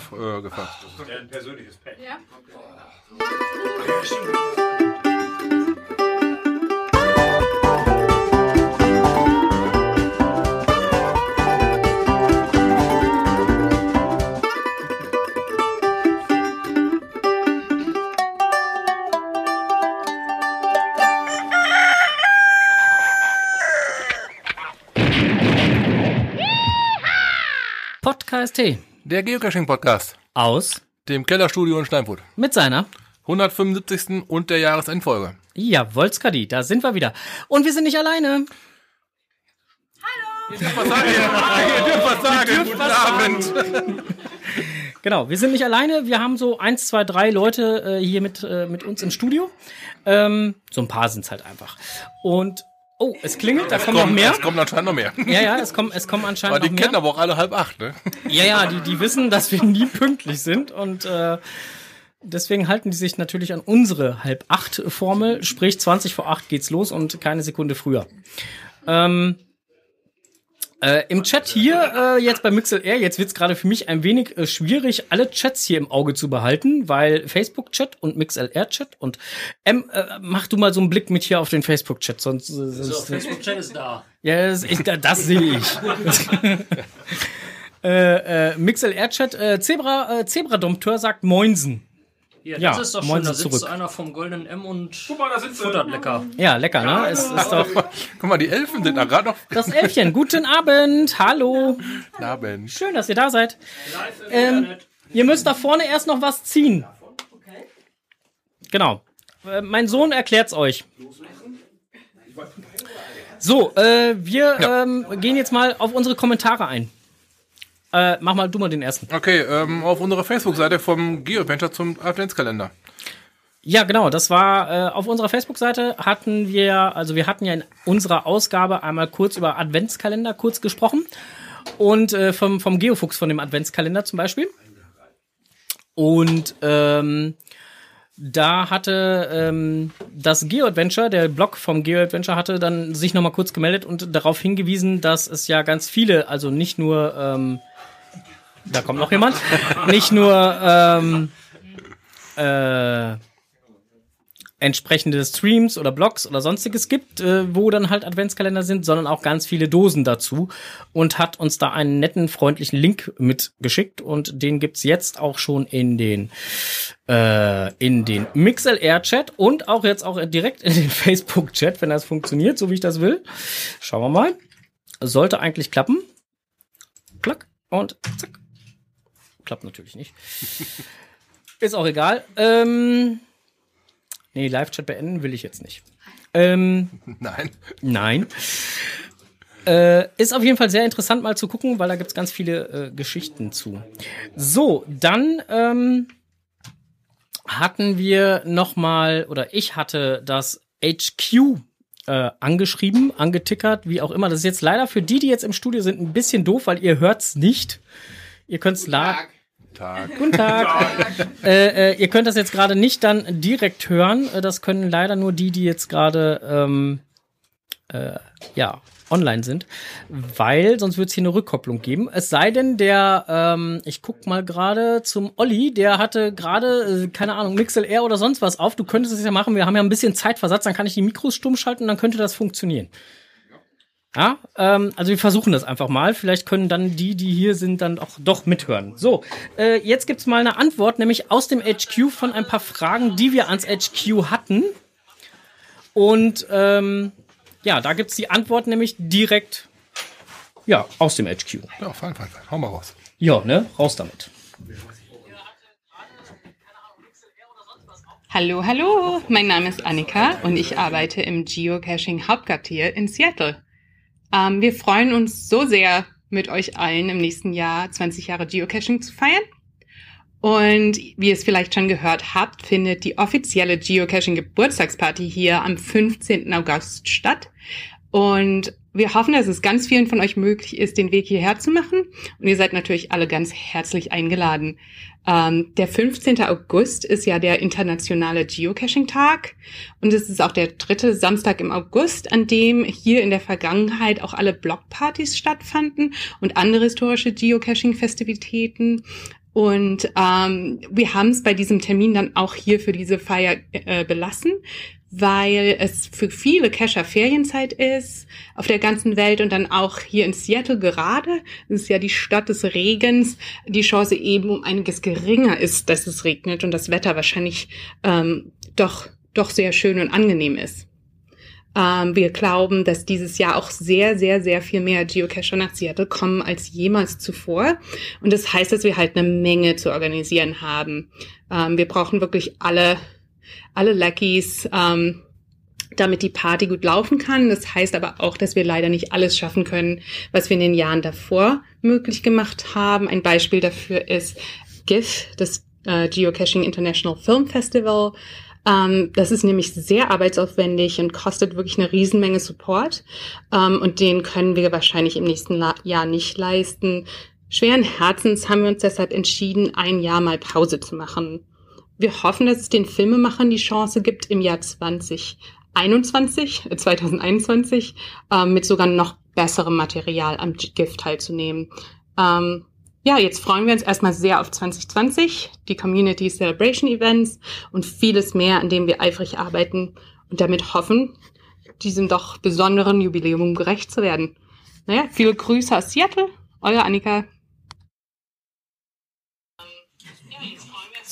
aufgefasst. Das ist ein persönliches Pad. Ja. Podcast T Der Geocaching-Podcast, aus dem Kellerstudio in Steinfurt. mit seiner 175. und der Jahresendfolge. Jawolskadi, da sind wir wieder. Und wir sind nicht alleine. Was sagen Ihr dürft was sagen. Guten Abend. Genau, wir sind nicht alleine. Wir haben so eins, zwei, drei Leute äh, hier mit, äh, mit uns im Studio. Ähm, so ein paar sind's halt einfach. Und oh, es klingelt, da kommen noch Komm, mehr. Es kommen anscheinend noch mehr. Ja, ja, es kommen, es kommen Aber anscheinend die noch mehr. kennen aber auch alle halb acht, ne? Ja, ja, die, die wissen, dass wir nie pünktlich sind und äh, deswegen halten die sich natürlich an unsere halb acht Formel, sprich 20 vor acht geht's los und keine Sekunde früher. Ähm, äh, Im Chat hier, äh, jetzt bei MixLR, jetzt wird's gerade für mich ein wenig äh, schwierig, alle Chats hier im Auge zu behalten, weil Facebook-Chat und MixLR-Chat und M, äh, mach du mal so einen Blick mit hier auf den Facebook-Chat, sonst, äh, sonst Facebook-Chat ist da. ja, das, ich, das sehe ich. äh, äh, MixLR-Chat, äh, Zebra, äh, Zebra-Dompteur sagt Moinsen. Ja, das Ja, ist doch moin schön. Da sitzt zurück. einer vom goldenen M und mal, da futtert lecker. Ja, lecker, ne? Es ist doch Guck mal, die Elfen sind da gerade noch. das Elfchen. Guten Abend, hallo. Guten Abend. Schön, dass ihr da seid. Ähm, ihr müsst da vorne erst noch was ziehen. Genau. Äh, mein Sohn erklärt's euch. So, äh, wir ähm, gehen jetzt mal auf unsere Kommentare ein. Äh, mach mal du mal den ersten. Okay, ähm, auf unserer Facebook-Seite vom Geoventure zum Adventskalender. Ja, genau. Das war äh, auf unserer Facebook-Seite hatten wir, also wir hatten ja in unserer Ausgabe einmal kurz über Adventskalender kurz gesprochen und äh, vom vom Geofuchs von dem Adventskalender zum Beispiel. Und ähm, da hatte ähm, das GeoAdventure, der Blog vom GeoAdventure hatte dann sich nochmal kurz gemeldet und darauf hingewiesen, dass es ja ganz viele, also nicht nur, ähm, da kommt noch jemand, nicht nur ähm, äh, entsprechende Streams oder Blogs oder sonstiges gibt, äh, wo dann halt Adventskalender sind, sondern auch ganz viele Dosen dazu und hat uns da einen netten, freundlichen Link mitgeschickt und den gibt's jetzt auch schon in den äh, in den MixLR-Chat und auch jetzt auch direkt in den Facebook-Chat, wenn das funktioniert, so wie ich das will. Schauen wir mal. Sollte eigentlich klappen. Klack und zack. Klappt natürlich nicht. Ist auch egal. Ähm, nee, Live-Chat beenden will ich jetzt nicht. Ähm, Nein. Nein. Äh, ist auf jeden Fall sehr interessant mal zu gucken, weil da gibt's ganz viele äh, Geschichten zu. So, dann ähm, hatten wir noch mal oder ich hatte das HQ äh, angeschrieben, angetickert, wie auch immer. Das ist jetzt leider für die, die jetzt im Studio sind, ein bisschen doof, weil ihr hört's nicht. Ihr könnt's la Tag. Guten Tag. äh, äh, ihr könnt das jetzt gerade nicht dann direkt hören. Äh, Das können leider nur die, die jetzt gerade ähm, äh, ja online sind, weil sonst wird es hier eine Rückkopplung geben. Es sei denn, der, ähm, ich guck mal gerade zum Olli, der hatte gerade, äh, keine Ahnung, MixLR oder sonst was auf. Du könntest es ja machen, wir haben ja ein bisschen Zeitversatz, dann kann ich die Mikros stumm schalten und dann könnte das funktionieren. Ja, ähm, also wir versuchen das einfach mal. Vielleicht können dann die, die hier sind, dann auch doch mithören. So, äh, jetzt gibt's mal eine Antwort, nämlich aus dem HQ von ein paar Fragen, die wir ans HQ hatten. Und ähm, ja, da gibt's die Antwort nämlich direkt ja, aus dem HQ. Ja, fein, fein, fein. Hau mal raus. Ja, ne? Raus damit. Hallo, hallo, mein Name ist Annika und ich arbeite im Geocaching Hauptquartier in Seattle. Ähm, wir freuen uns so sehr, mit euch allen im nächsten Jahr 20 Jahre Geocaching zu feiern. Und wie ihr es vielleicht schon gehört habt, findet die offizielle Geocaching Geburtstagsparty hier am 15. August statt. Und wir hoffen, dass es ganz vielen von euch möglich ist, den Weg hierher zu machen. Und ihr seid natürlich alle ganz herzlich eingeladen. Ähm, der 15. August ist ja der internationale Geocaching-Tag. Und es ist auch der dritte Samstag im August, an dem hier in der Vergangenheit auch alle Blockpartys stattfanden und andere historische Geocaching-Festivitäten. Und ähm, wir haben es bei diesem Termin dann auch hier für diese Feier äh, belassen, weil es für viele Cacher Ferienzeit ist auf der ganzen Welt und dann auch hier in Seattle gerade, das ist ja die Stadt des Regens, die Chance eben um einiges geringer ist, dass es regnet und das Wetter wahrscheinlich ähm, doch, doch sehr schön und angenehm ist. Ähm, wir glauben, dass dieses Jahr auch sehr, sehr, sehr viel mehr Geocacher nach Seattle kommen als jemals zuvor. Und das heißt, dass wir halt eine Menge zu organisieren haben. Ähm, wir brauchen wirklich alle, alle Luckies, ähm, damit die Party gut laufen kann. Das heißt aber auch, dass wir leider nicht alles schaffen können, was wir in den Jahren davor möglich gemacht haben. Ein Beispiel dafür ist GIF, das äh, Geocaching International Film Festival. Ähm, das ist nämlich sehr arbeitsaufwendig und kostet wirklich eine Riesenmenge Support. Ähm, und den können wir wahrscheinlich im nächsten La Jahr nicht leisten. Schweren Herzens haben wir uns deshalb entschieden, ein Jahr mal Pause zu machen. Wir hoffen, dass es den Filmemachern die Chance gibt, im Jahr 2021, 2021 äh, mit sogar noch besserem Material am Gift teilzunehmen. Ähm, ja, jetzt freuen wir uns erstmal sehr auf 2020, die Community Celebration Events und vieles mehr, an dem wir eifrig arbeiten und damit hoffen, diesem doch besonderen Jubiläum gerecht zu werden. Naja, viele Grüße aus Seattle, euer Annika.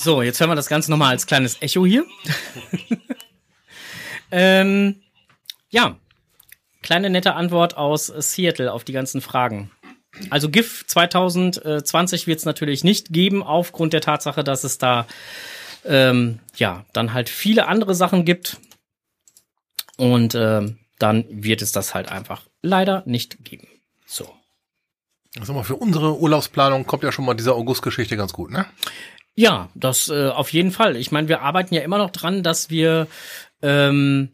So, jetzt hören wir das Ganze nochmal als kleines Echo hier. ähm, ja, kleine nette Antwort aus Seattle auf die ganzen Fragen. Also GIF 2020 wird es natürlich nicht geben, aufgrund der Tatsache, dass es da ähm, ja dann halt viele andere Sachen gibt. Und ähm, dann wird es das halt einfach leider nicht geben. So. Sag mal, für unsere Urlaubsplanung kommt ja schon mal diese August-Geschichte ganz gut, ne? Ja, das äh, auf jeden Fall. Ich meine, wir arbeiten ja immer noch dran, dass wir ähm,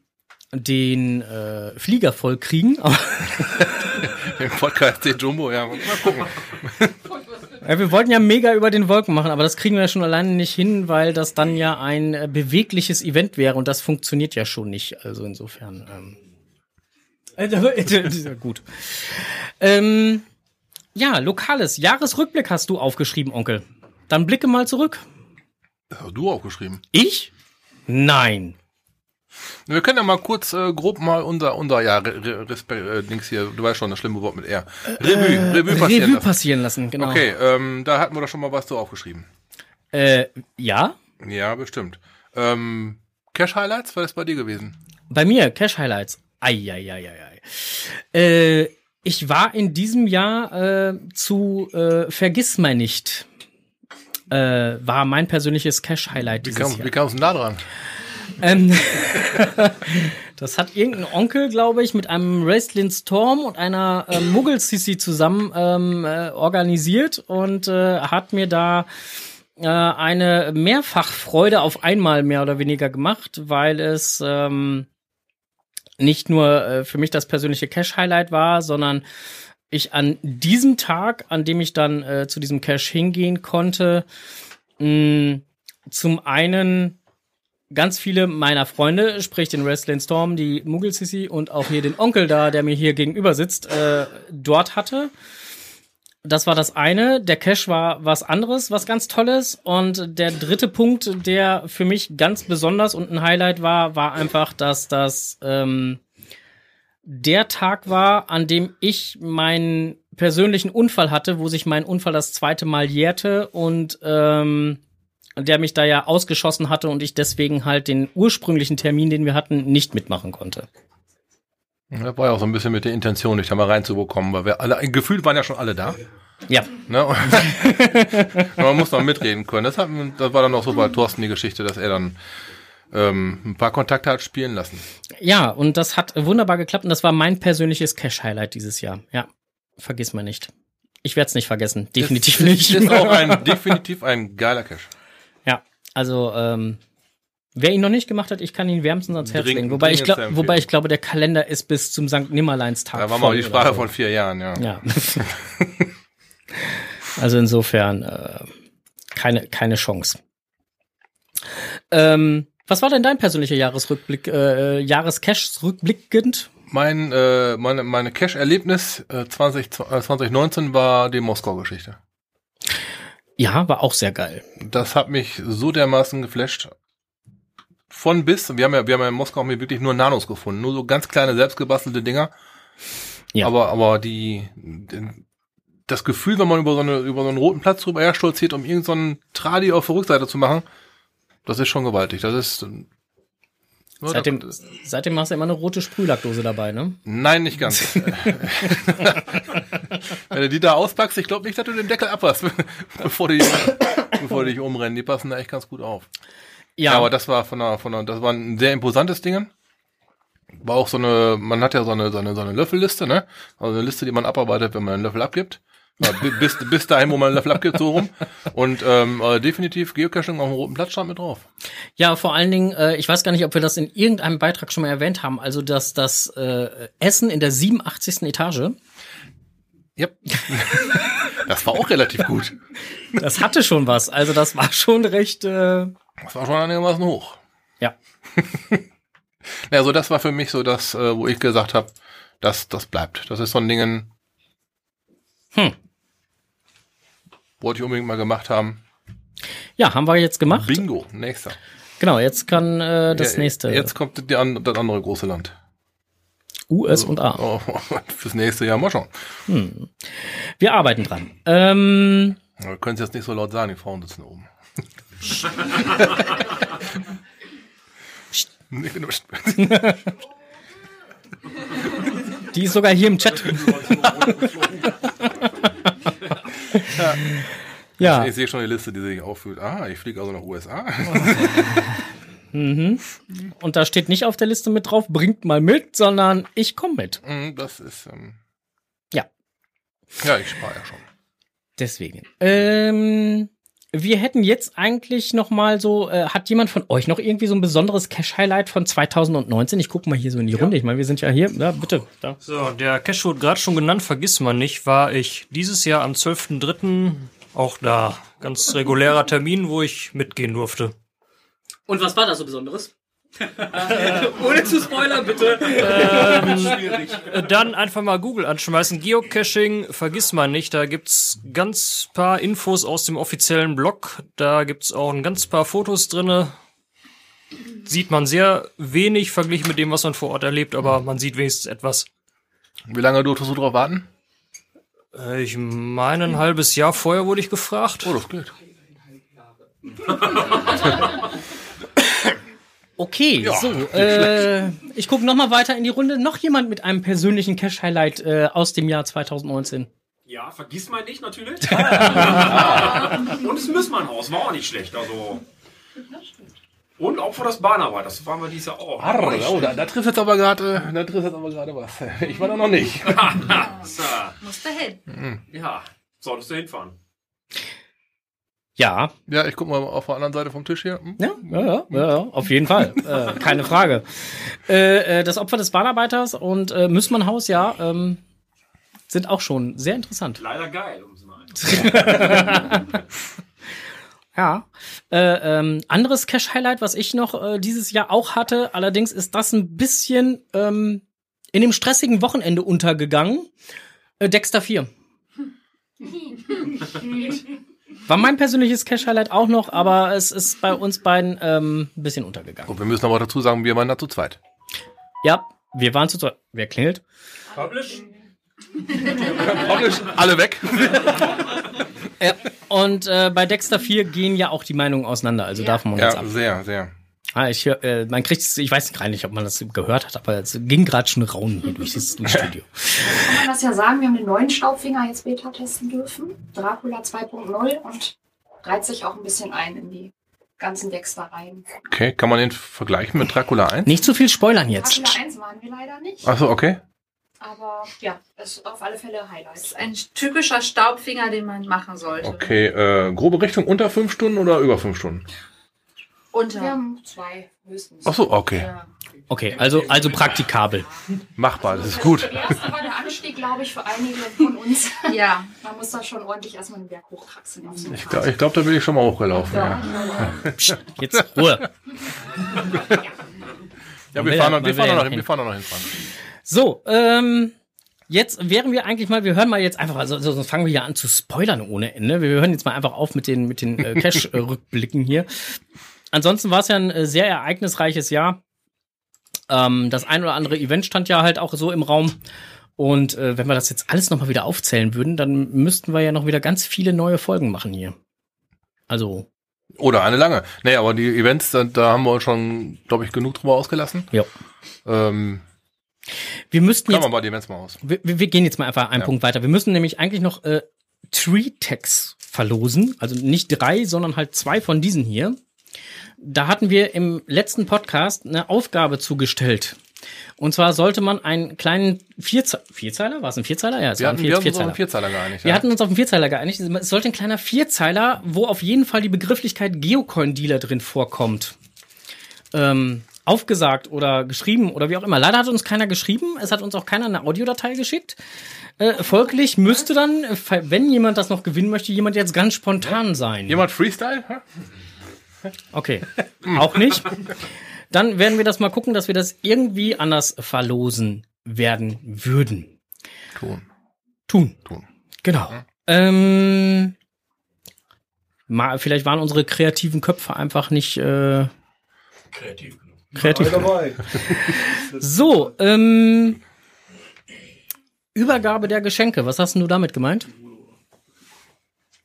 den äh, Flieger voll kriegen. Den Podcast, den Jumbo, ja, mal gucken. Ja, wir wollten ja mega über den Wolken machen, aber das kriegen wir ja schon alleine nicht hin, weil das dann ja ein äh, bewegliches Event wäre und das funktioniert ja schon nicht. Also insofern. Ähm, äh, gut. Ähm, ja, lokales Jahresrückblick hast du aufgeschrieben, Onkel. Dann blicke mal zurück. Das hast du aufgeschrieben. Ich? Nein. Wir können ja mal kurz äh, grob mal unser, unser ja, Re Re Respekt, äh, Dings hier, du weißt schon, das schlimme Wort mit R. Revue, Revue passieren Äh, Revue lassen. passieren lassen, genau. Okay, ähm, da hatten wir doch schon mal was zu aufgeschrieben. Äh, ja, Ja, bestimmt. Ähm, Cash Highlights, was ist bei dir gewesen? Bei mir, Cash Highlights. Eieieiei. Äh, ich war in diesem Jahr äh, zu äh, Vergiss mal nicht. Äh, war mein persönliches Cash Highlight Wie dieses kamst Jahr. wie kamst du denn da dran? Ähm, das hat irgendein Onkel, glaube ich, mit einem Wrestling Storm und einer äh, Muggel-Sissi zusammen ähm, äh, organisiert und äh, hat mir da äh, eine Mehrfachfreude auf einmal mehr oder weniger gemacht, weil es ähm, nicht nur äh, für mich das persönliche Cash-Highlight war, sondern ich an diesem Tag, an dem ich dann äh, zu diesem Cash hingehen konnte, mh, zum einen ganz viele meiner Freunde, sprich den Wrestling Storm, die Muggel Sissy und auch hier den Onkel da, der mir hier gegenüber sitzt, äh, dort hatte. Das war das eine. Der Cash war was anderes, was ganz Tolles. Und der dritte Punkt, der für mich ganz besonders und ein Highlight war, war einfach, dass das ähm, der Tag war, an dem ich meinen persönlichen Unfall hatte, wo sich mein Unfall das zweite Mal jährte und ähm, der mich da ja ausgeschossen hatte und ich deswegen halt den ursprünglichen Termin, den wir hatten, nicht mitmachen konnte. Das war ja auch so ein bisschen mit der Intention, dich da mal reinzubekommen, weil wir alle, gefühlt waren ja schon alle da. Ja, Ne? Man muss noch mitreden können. Das, hat, das war dann auch so bei Thorsten die Geschichte, dass er dann ähm, ein paar Kontakte hat spielen lassen. ja, und das hat wunderbar geklappt und das war mein persönliches Cash-Highlight dieses Jahr. Ja, vergiss mal nicht. Ich werde es nicht vergessen, definitiv das, nicht. Das ist auch ein, definitiv ein geiler Cash. Ja, also ähm, wer ihn noch nicht gemacht hat, ich kann ihn wärmstens ans Herz legen. Wobei ich, glaub, wobei ich glaube, der Kalender ist bis zum St. Nimmerleinstag. Da war mal die Sprache so. von vier Jahren, ja. Ja. also insofern äh, keine, keine Chance. Ähm, was war denn dein persönlicher Jahresrückblick, äh, Jahrescash rückblickend? Mein, äh, meine, meine Cash-Erlebnis äh, 20, äh, 2019 war die Moskau-Geschichte. Ja, war auch sehr geil. Das hat mich so dermaßen geflasht. Von bis, wir haben ja, wir haben ja in Moskau haben wir wirklich nur Nanos gefunden, nur so ganz kleine selbstgebastelte Dinger. Ja. Aber, aber die, das Gefühl, wenn man über so, eine, über so einen roten Platz drüber herstolziert, um irgendeinen so Tradi auf der Rückseite zu machen, das ist schon gewaltig. Das ist. nur Seitdem, seitdem hast du immer eine rote Sprühlackdose dabei, ne? Nein, nicht ganz. Wenn du die da auspackst, ich glaube nicht, dass du den Deckel abwasst, bevor die, bevor die dich umrennen. Die passen da echt ganz gut auf. Ja, aber das war von der, von der, das war ein sehr imposantes Ding. War auch so eine, man hat ja so eine, so eine, so eine Löffelliste, ne? Also eine Liste, die man abarbeitet, wenn man einen Löffel abgibt. Bis, bis dahin, wo man Löffel abgibt, so rum. Und ähm, äh, definitiv Geocaching auf dem roten Platz stand mit drauf. Ja, vor allen Dingen, äh, ich weiß gar nicht, ob wir das in irgendeinem Beitrag schon mal erwähnt haben, also dass das äh, Essen in der 87. Etage, Ja. Das war auch relativ gut. das hatte schon was. Also das war schon recht, äh, Das war schon einigermaßen hoch. ja. Ja, also das war für mich so das, äh, wo ich gesagt habe, das, das bleibt. Das ist so ein Ding, Hm. Wollte ich unbedingt mal gemacht haben. Ja, haben wir jetzt gemacht. Bingo, nächster. Genau, jetzt kann äh, das Ja, nächste Jetzt kommt die, an- das andere große Land. US und A. Oh, fürs nächste Jahr mal schauen. Wir arbeiten dran. Ähm, Wir können es jetzt nicht so laut sagen, die Frauen sitzen oben. Die ist sogar hier im Chat. ja, Ich sehe schon die Liste, die sich auffüllt. Ah, ich fliege also nach USA. und da steht nicht auf der Liste mit drauf, bringt mal mit, sondern ich komme mit. Hm, das ist, ähm, Ja. ja, ich spare ja schon. Deswegen. Ähm, wir hätten jetzt eigentlich noch mal so, äh, hat jemand von euch noch irgendwie so ein besonderes Cash-Highlight von 2019? Ich gucke mal hier so in die Runde. Ich meine, wir sind ja hier. Ja, bitte. Da. So, der Cash wurde gerade schon genannt, vergiss man nicht, war ich dieses Jahr am 12.03. auch da. Ganz regulärer Termin, wo ich mitgehen durfte. Und was war da so Besonderes? Ohne zu spoilern, bitte. Äh, Dann einfach mal Google anschmeißen. Geocaching, vergiss man nicht. Da gibt's ganz paar Infos aus dem offiziellen Blog. Da gibt's auch ein ganz paar Fotos drinne. Sieht man sehr wenig verglichen mit dem, was man vor Ort erlebt, aber man sieht wenigstens etwas. Wie lange durftest du drauf warten? Äh, Ich meine, ein halbes Jahr vorher wurde ich gefragt. Oh, das geht. Okay, so. Äh, ich gucke noch mal weiter in die Runde. Noch jemand mit einem persönlichen Cash-Highlight äh, aus dem Jahr 2019? Ja, vergiss mal nicht natürlich. Und das Müssmannhaus war auch nicht schlecht. Also. Und auch für das Bahnarbeit, das waren wir dieses Jahr auch. Oh, da, da trifft jetzt aber gerade, da trifft jetzt aber gerade was. Ich war da noch nicht. So, Musst du hin. ja, solltest du hinfahren. Ja, Ja, ich guck mal auf der anderen Seite vom Tisch hier. Hm? Ja, ja, ja, ja, auf jeden Fall. äh, keine Frage. Äh, äh, das Opfer des Bahnarbeiters und äh, Müssmannhaus, ja, ähm, sind auch schon sehr interessant. Leider geil, um es mal Ja. Äh, ähm, anderes Cash-Highlight, was ich noch äh, dieses Jahr auch hatte, allerdings ist das ein bisschen ähm, in dem stressigen Wochenende untergegangen. Äh, Dexter 4. War mein persönliches Cash-Highlight auch noch, aber es ist bei uns beiden ähm, ein bisschen untergegangen. Und wir müssen aber dazu sagen, wir waren da zu zweit. Ja, wir waren zu zweit. Wer klingelt? Publish? Alle weg. Ja. Und äh, bei Dexter 4 gehen ja auch die Meinungen auseinander, also darf man uns Ja, ab. sehr, sehr. Ah, ich hör, äh, man kriegt ich weiß gar nicht, ob man das gehört hat, aber es ging gerade schon Raunen hier durch das durchs Studio. Kann man das ja sagen, wir haben den neuen Staubfinger jetzt Beta testen dürfen. Dracula 2.0 und reiht sich auch ein bisschen ein in die ganzen Dexter-Reihen. Okay, kann man den vergleichen mit Dracula 1? Nicht zu viel spoilern jetzt. Dracula 1 waren wir leider nicht, Achso, okay. aber ja, ist auf alle Fälle Das Highlight. ist ein typischer Staubfinger, den man machen sollte. Okay, äh, grobe Richtung unter fünf Stunden oder über fünf Stunden? Wir Unter. haben zwei höchstens. Achso, okay. Ja. Okay, also also praktikabel. Machbar, das ist gut. Der erste war der Anstieg, glaube ich, für einige von uns. ja. Man muss da schon ordentlich erstmal den Berg hochkraxeln. So Ich glaube, ich glaub, da bin ich schon mal hochgelaufen. Ja, Jetzt Ruhe. ja wir fahren ja- noch, wir fahren noch, ja hin, wir fahren noch hin. So, ähm jetzt wären wir eigentlich mal, wir hören mal jetzt einfach, also sonst fangen wir ja an zu spoilern ohne Ende. Wir hören jetzt mal einfach auf mit den, mit den äh, Cash-Rückblicken hier. Ansonsten war es ja ein äh, sehr ereignisreiches Jahr. Ähm, das ein oder andere Event stand ja halt auch so im Raum. Und äh, wenn wir das jetzt alles nochmal wieder aufzählen würden, dann müssten wir ja noch wieder ganz viele neue Folgen machen hier. Also. Oder eine lange. Nee, aber die Events, da, da haben wir schon, glaube ich, genug drüber ausgelassen. Ja. Ähm, wir müssten jetzt, wir die Events mal aus. wir, wir gehen jetzt mal einfach einen Ja. Punkt weiter. Wir müssen nämlich eigentlich noch äh, Tree Tags verlosen. Also nicht drei, sondern halt zwei von diesen hier. Da hatten wir im letzten Podcast eine Aufgabe zugestellt. Und zwar sollte man einen kleinen Vierze Vierzeiler, war es ein Vierzeiler? Ja, es Wir war ein hatten, Vier wir hatten uns auf Vierzeiler. einen Vierzeiler geeinigt. Wir ja. hatten uns auf einen Vierzeiler geeinigt. Es sollte ein kleiner Vierzeiler, wo auf jeden Fall die Begrifflichkeit Geocoin-Dealer drin vorkommt. Ähm, aufgesagt oder geschrieben oder wie auch immer. Leider hat uns keiner geschrieben. Es hat uns auch keiner eine Audiodatei geschickt. Äh, folglich müsste dann, äh, wenn jemand das noch gewinnen möchte, jemand jetzt ganz spontan sein. Jemand Freestyle? Okay, auch nicht. Dann werden wir das mal gucken, dass wir das irgendwie anders verlosen werden würden. Tun. Tun. Tun. Genau. Ähm, mal, vielleicht waren unsere kreativen Köpfe einfach nicht äh, Kreativ genug. kreativ. dabei. So, ähm, Übergabe der Geschenke. Was hast denn du damit gemeint?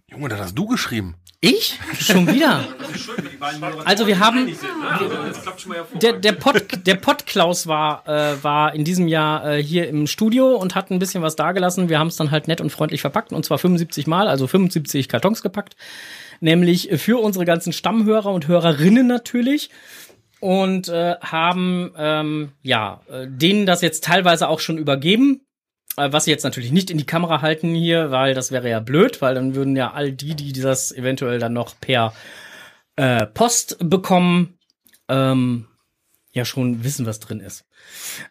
Junge, das hast du geschrieben. Ich? Schon wieder? Also wir haben-. Der, der, Pod, der Podklaus war, äh, war in diesem Jahr äh, hier im Studio und hat ein bisschen was dagelassen. Wir haben es dann halt nett und freundlich verpackt und zwar 75 Mal, also 75 Kartons gepackt. Nämlich für unsere ganzen Stammhörer und Hörerinnen natürlich. Und äh, haben ähm, ja äh, denen das jetzt teilweise auch schon übergeben. Äh, Was sie jetzt natürlich nicht in die Kamera halten hier, weil das wäre ja blöd, weil dann würden ja all die, die das eventuell dann noch per äh, Post bekommen, ähm, ja schon wissen, was drin ist.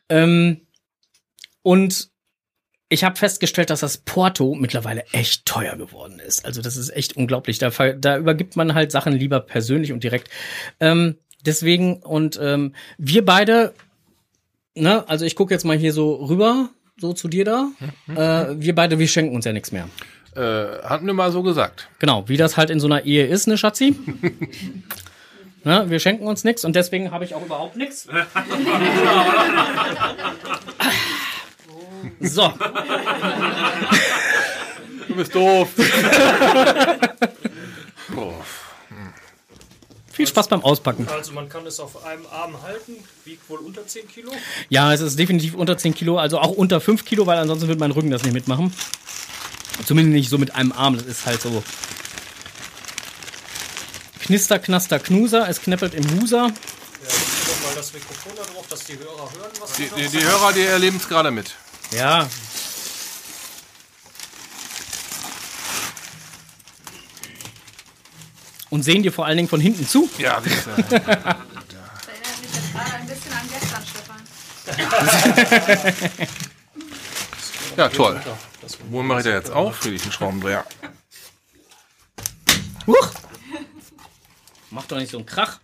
Ähm, und ich habe festgestellt, dass das Porto mittlerweile echt teuer geworden ist. Also das ist echt unglaublich. Da, da übergibt man halt Sachen lieber persönlich und direkt. Ähm, deswegen und ähm, wir beide, ne, also ich gucke jetzt mal hier so rüber, so zu dir da. Äh, wir beide, wir schenken uns ja nichts mehr. Äh, hatten wir mal so gesagt. Genau, wie das halt in so einer Ehe ist, ne Schatzi? ne, wir schenken uns nichts und deswegen habe ich auch überhaupt nichts. So, Du bist doof. Boah. Viel Spaß beim Auspacken. Also man kann es auf einem Arm halten, wiegt wohl unter 10 Kilo. Ja, es ist definitiv unter 10 Kilo, also auch unter 5 Kilo, weil ansonsten wird mein Rücken das nicht mitmachen. Zumindest nicht so mit einem Arm, das ist halt so. Knister, Knaster, Knuser, es knappert im Huser. Ja, noch mal das Mikrofon da drauf, dass die Hörer hören, was Die, die, die. Hörer, die erleben es gerade mit. Ja. Und sehen dir vor allen Dingen von hinten zu. Ja. Das erinnert mich jetzt gerade ein bisschen an gestern, Stefan. ja toll. Wo mache ich da jetzt auf? Ich einen Schraubendreher? Huch. Mach doch nicht so einen Krach.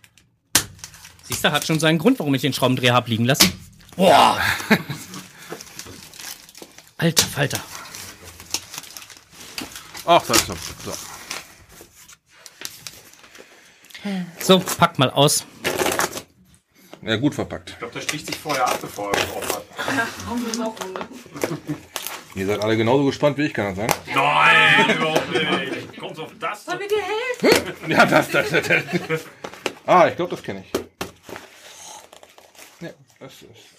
Siehst du, hat schon seinen Grund, warum ich den Schraubendreher hab liegen lassen. Boah. Alter Falter. Ach, das ist so. so. So, pack mal aus. Ja, gut verpackt. Ich glaube, der sticht sich vorher ab, bevor er drauf hat. Ihr seid alle genauso gespannt wie ich, kann das sein? Nein, überhaupt nicht. Kommt auf das. Sollen wir dir helfen? Ja, das, das, das. das. Ah, ich glaube, das kenne ich. Ja, das ist.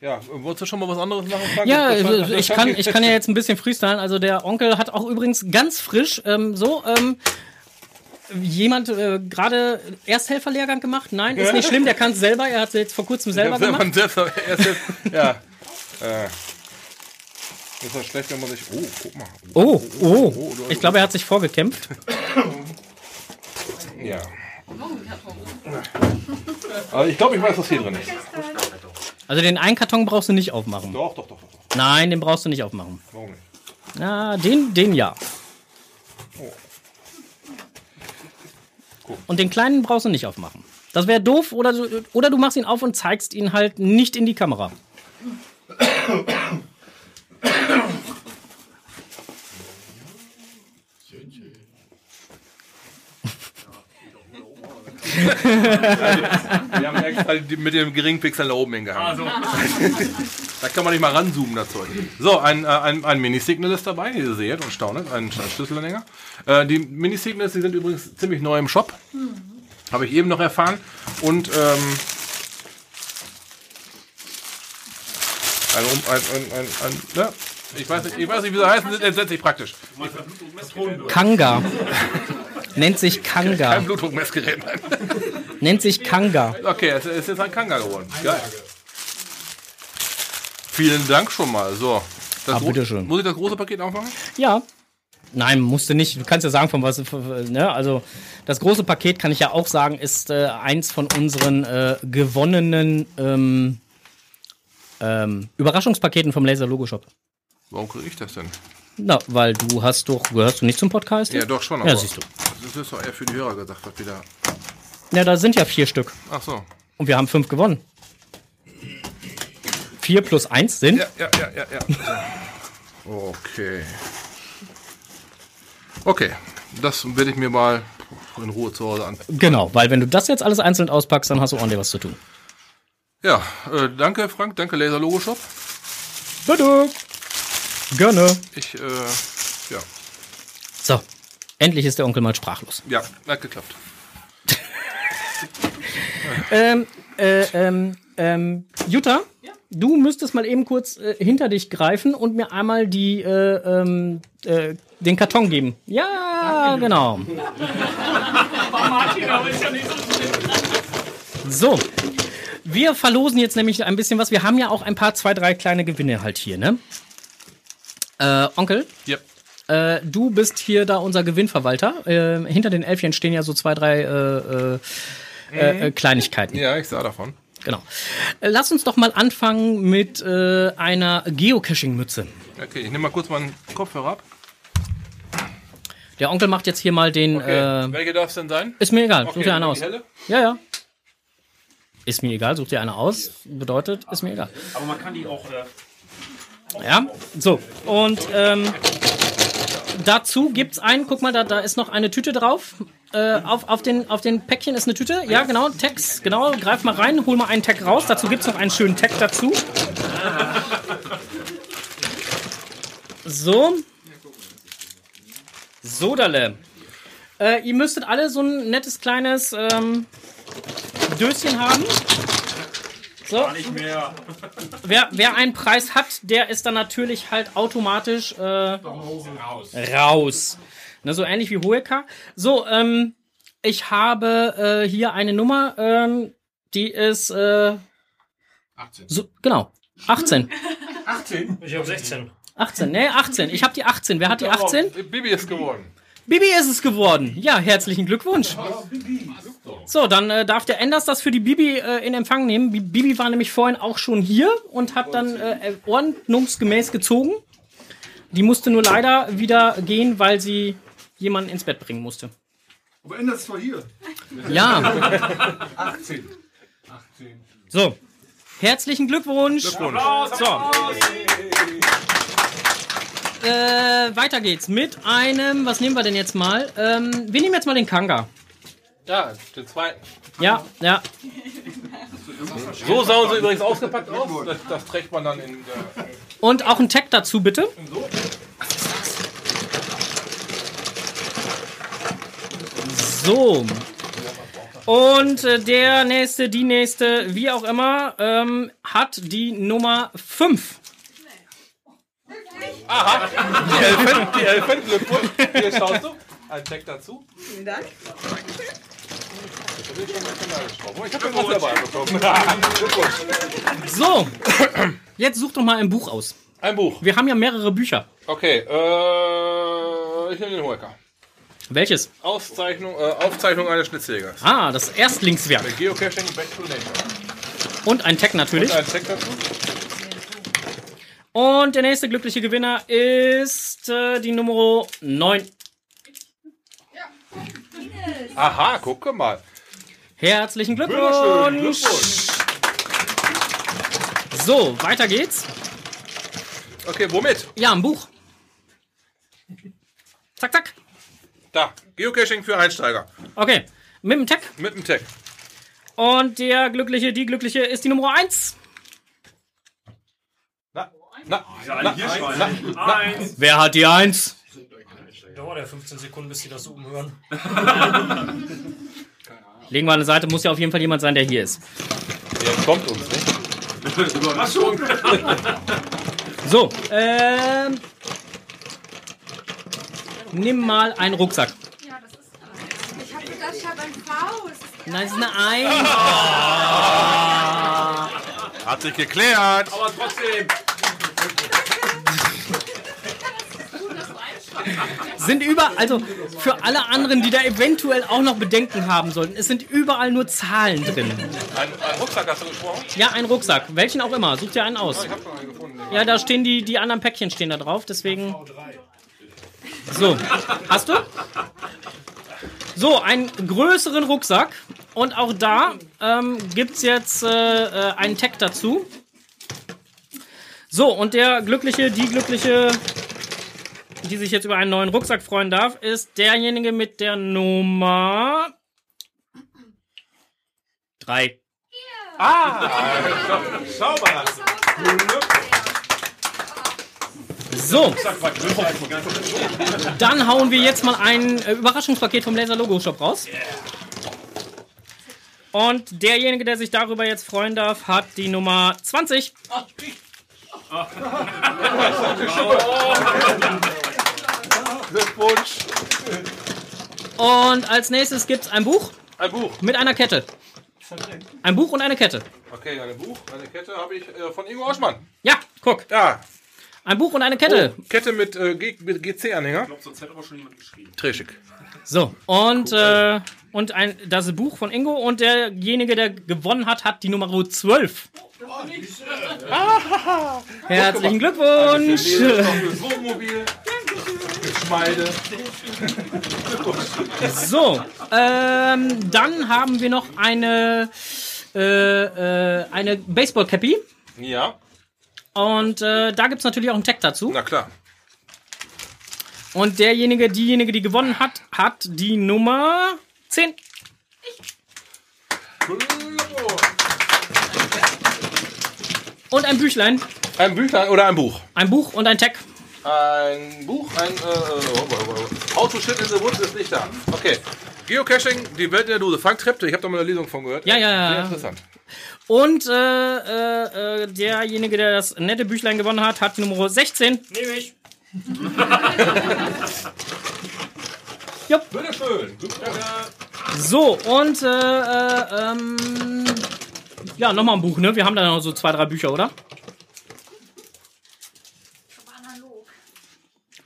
Ja, wolltest du schon mal was anderes machen? Frank? Ja, ich scheint- kann, ich kann ja jetzt ein bisschen freestylen. Also der Onkel hat auch übrigens ganz frisch ähm, so ähm, jemand äh, gerade Ersthelferlehrgang gemacht. Nein, ist nicht schlimm. Der kann es selber. Er hat es jetzt vor kurzem selber gemacht. jetzt, ja. Äh, ist das schlecht, wenn man sich. Oh, guck mal. Oh, oh. du- Ich glaube, er hat sich vorgekämpft. Ja. Aber ich glaube, ich weiß, was hier drin ist. Also den einen Karton brauchst du nicht aufmachen. Doch, doch, doch, doch. Nein, den brauchst du nicht aufmachen. Warum nicht? Na, den, den ja. Oh. Cool. Und den kleinen brauchst du nicht aufmachen. Das wäre doof oder du, oder du machst ihn auf und zeigst ihn halt nicht in die Kamera. Wir haben extra mit dem geringen Pixel da oben hingehangen. Also, Da kann man nicht mal ranzoomen, das Zeug. So, ein, äh, ein, ein Mini-Signal ist dabei, wie ihr seht und staunet, ein Sch- Schlüsselanhänger. Äh, die Mini-Signals, die sind übrigens ziemlich neu im Shop. Habe ich eben noch erfahren. Und ähm, ein, Um- ein, ein, ein, ein, ne? ich, weiß nicht, ich weiß nicht, wie sie heißen, sind entsetzlich praktisch. Kanga. Nennt sich Kanga. Kein Blutdruckmessgerät. nein. Nennt sich Kanga. Okay, es ist jetzt ein Kanga geworden. Geil. Vielen Dank schon mal. So. Das Ah, bitteschön. Muss ich das große Paket aufmachen? Ja. Nein, musste nicht. Du kannst ja sagen, von was. Ne? Also, das große Paket kann ich ja auch sagen, ist äh, eins von unseren äh, gewonnenen ähm, ähm, Überraschungspaketen vom Laser Logo Shop. Warum kriege ich das denn? Na, weil du hast doch. Gehörst du nicht zum Podcast? Ja, doch schon. Ja, siehst du. Das ist doch eher für die Hörer gesagt, was wieder. Ja, da sind ja vier Stück. Ach so. Und wir haben fünf gewonnen. Vier plus eins sind. Ja, ja, ja, ja, ja. Okay. Okay. Das werde ich mir mal in Ruhe zu Hause an. Genau, weil wenn du das jetzt alles einzeln auspackst, dann hast du ordentlich was zu tun. Ja, äh, danke Frank, danke Laser Logo Shop. Bitte. Gerne. Ich, äh, ja, So, endlich ist der Onkel mal sprachlos. ja, hat geklappt. Ähm, äh, ähm, ähm, Jutta, du müsstest mal eben kurz äh, hinter dich greifen und mir einmal die, äh, ähm, äh, den Karton geben. Ja, genau. So. Wir verlosen jetzt nämlich ein bisschen was. Wir haben ja auch ein paar, zwei, drei kleine Gewinne halt hier, ne? Äh, Onkel, Yep. äh, du bist hier da unser Gewinnverwalter. Äh, hinter den Elfchen stehen ja so zwei, drei äh, äh, äh, äh, Kleinigkeiten. Ja, ich sah davon. Genau. Äh, Lass uns doch mal anfangen mit äh, einer Geocaching-Mütze. Okay, ich nehme mal kurz meinen Kopfhörer ab. Der Onkel macht jetzt hier mal den. Okay. Äh, Welche darf es denn sein? ist mir egal, Okay, such dir eine die aus. helle? Ja, ja. Ist mir egal, such dir eine aus. Bedeutet, ist mir egal. aber man kann die auch. Ja, so. Und ähm, dazu gibt's einen, guck mal, da, da ist noch eine Tüte drauf. Äh, auf, auf, den, auf den Päckchen ist eine Tüte. Ja, genau, Tags, genau. Greif mal rein, hol mal einen Tag raus. Dazu gibt's noch einen schönen Tag dazu. So. Sodale. Äh, ihr müsstet alle so ein nettes kleines ähm, Döschen haben. So. nicht mehr. Wer, wer einen Preis hat, der ist dann natürlich halt automatisch äh, Raus. raus. Ne, so ähnlich wie Hoeka. So, ähm, ich habe äh, hier eine Nummer, ähm, die ist äh, 18. so, genau 18. 18? Ich habe 16. 18, ne, 18. Ich habe die 18. Wer hat die 18? Bibi ist geworden. Bibi ist es geworden. Ja, herzlichen Glückwunsch. So, dann äh, darf der Enders das für die Bibi äh, in Empfang nehmen. Bi- Bibi war nämlich vorhin auch schon hier und hat dann äh, ordnungsgemäß gezogen. Die musste nur leider wieder gehen, weil sie jemanden ins Bett bringen musste. Aber ändert es doch hier. Ja, 18. so. Herzlichen Glückwunsch. So. Äh, weiter geht's mit einem, was nehmen wir denn jetzt mal? Ähm, wir nehmen jetzt mal den Kanga. Ja, den zweiten. Ja, ja. So sahen sie übrigens ausgepackt aus. Das, das trägt man dann in der. Und auch ein Tag dazu, bitte. So. Und äh, der nächste, die nächste, wie auch immer, ähm, hat die Nummer 5. Die Elfen, die Elfen, Glückwunsch. Hier schaust du. Ein Check dazu. Vielen Dank. Ich habe was dabei bekommen. So. Jetzt such doch mal ein Buch aus. Ein Buch. Wir haben ja mehrere Bücher. Okay, äh, ich nehme den Hoeker. Welches? Auszeichnung, äh, Aufzeichnung eines Schnitzjägers. Ah, das Erstlingswerk. Geocaching Back to Nature. Und ein Tag natürlich. Und ein Check dazu. Und der nächste glückliche Gewinner ist äh, die Nummer 9. Aha, gucke mal. Herzlichen Glückwunsch. Glückwunsch. So, weiter geht's. Okay, womit? Ja, ein Buch. Zack, zack. Da, Geocaching für Einsteiger. Okay, mit dem Tag. Mit dem Tag. Und der Glückliche, die Glückliche ist die Nummer 1. Na, na, Ja, na, hier na, na. Eins. Wer hat die 1? Dauert ja 15 Sekunden, bis sie das umhören. Legen wir an die Seite, muss ja auf jeden Fall jemand sein, der hier ist. Der kommt uns nicht. Überraschung. So, ähm. Nimm mal einen Rucksack. Ja, das ist. Ich habe gedacht, ich habe ein V. Ist Nein, es ist eine 1. Hat sich geklärt. Aber trotzdem. Sind über, also für alle anderen, die da eventuell auch noch Bedenken haben sollten, es sind überall nur Zahlen drin. Ein, ein Rucksack hast du gesprochen? Ja, ein Rucksack, welchen auch immer. Such dir einen aus. Ich hab schon einen gefunden. Ja, da stehen die, die anderen Päckchen stehen da drauf, deswegen. So, hast du? So, einen größeren Rucksack. Und auch da ähm, gibt es jetzt äh, äh, einen Tag dazu. So, und der Glückliche, die Glückliche, die sich jetzt über einen neuen Rucksack freuen darf, ist derjenige mit der Nummer 3. Schau mal. So. Dann hauen wir jetzt mal ein äh, Überraschungspaket vom Laser Logo Shop raus. Und derjenige, der sich darüber jetzt freuen darf, hat die Nummer 20. Glückwunsch. Und als nächstes gibt es ein Buch Ein Buch. mit einer Kette. Ein Buch und eine Kette. Okay, ein Buch, eine Kette habe ich äh, von Ingo Oschmann. Ja, guck. Ja. Ein Buch und eine Kette. Oh, Kette mit, äh, G- mit GC-Anhänger. Ich glaube, sonst hätte aber schon jemand geschrieben. Träschig. So, und, äh, und ein, das Buch von Ingo und derjenige, der gewonnen hat, hat die Nummer 12. Herzlichen Glückwunsch! Fürs Geschmeide. So, ähm, dann haben wir noch eine, äh, äh, eine Baseball-Cappy. Ja, Und äh, da gibt es natürlich auch einen Tag dazu. na klar. Und derjenige, diejenige, die gewonnen hat, hat die Nummer 10. Und ein Büchlein. Ein Büchlein oder ein Buch? Ein Buch und ein Tag. Ein Buch, ein äh, äh, How to Shit in the Woods ist nicht da. Okay. Geocaching, die Welt in der Dose. Frank Trepte, ich habe da mal eine Lesung von gehört. Ja, ja, ja. Sehr interessant. Und äh, äh, äh, derjenige, der das nette Büchlein gewonnen hat, hat Nummer 16. Nehme ich. Bitteschön. So, und äh, äh, ähm, ja, nochmal ein Buch, ne? Wir haben da noch so zwei, drei Bücher, oder?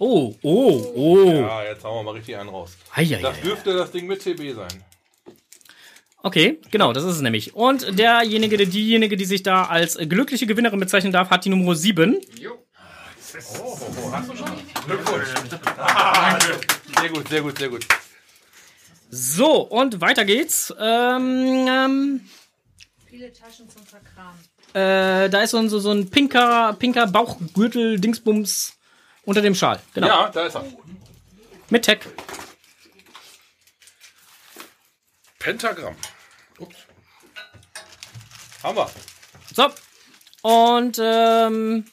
Oh, oh, oh. Ja, jetzt hauen wir mal richtig einen raus. Eieiei. Das dürfte das Ding mit TB sein. Okay, genau, das ist es nämlich. Und derjenige, der diejenige, die sich da als glückliche Gewinnerin bezeichnen darf, hat die Nummer 7. Sehr gut, sehr gut, sehr gut. So, und weiter geht's. Ähm, ähm, Viele Taschen zum Verkramen. äh, da ist so ein, so, so ein pinker, pinker Bauchgürtel, Dingsbums unter dem Schal. Genau. Ja, da ist er. Mit Tag. Pentagramm. Ups. Haben wir. So. Und ähm,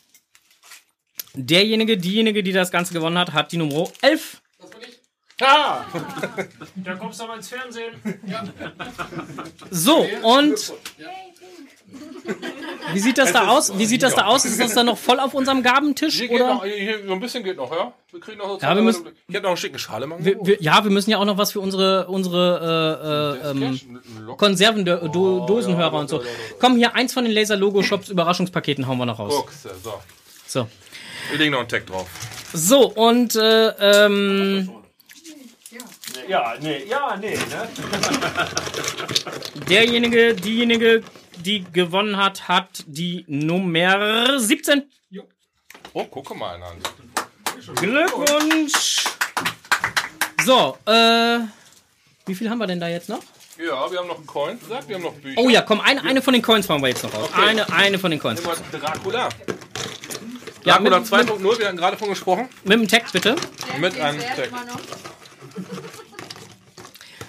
derjenige, diejenige, die das Ganze gewonnen hat, hat die Nummer 11. Ah! Da kommst du aber ins Fernsehen. So, und wie sieht das da aus? Wie sieht das da aus? Ist das da noch voll auf unserem Gabentisch? Hier geht Oder? noch, hier, so ein bisschen geht noch, ja? Wir kriegen noch so Ja, wir müssen- Ich hätte noch einen schicken Schale machen. Wir, wir, ja, wir müssen ja auch noch was für unsere, unsere äh, äh, ähm, Konservendosenhörer und so. Komm, hier eins von den Laser-Logo-Shops Überraschungspaketen hauen wir noch raus. Buchse, so. So. Wir legen noch einen Tag drauf. So, und äh, ähm, Ja, nee, ja, nee, ne? derjenige, diejenige, die gewonnen hat, hat die Nummer 17. Oh, gucke mal an. Glückwunsch! So, äh, wie viel haben wir denn da jetzt noch? Ja, wir haben noch einen Coin. Sagt, wir haben noch Bücher. Oh ja, komm, eine, eine von den Coins hauen wir jetzt noch raus. Okay. Eine, eine von den Coins. Immer Dracula. Ja, Dracula mit, 2.0, wir haben gerade von gesprochen. mit dem Text bitte. Mit einem noch.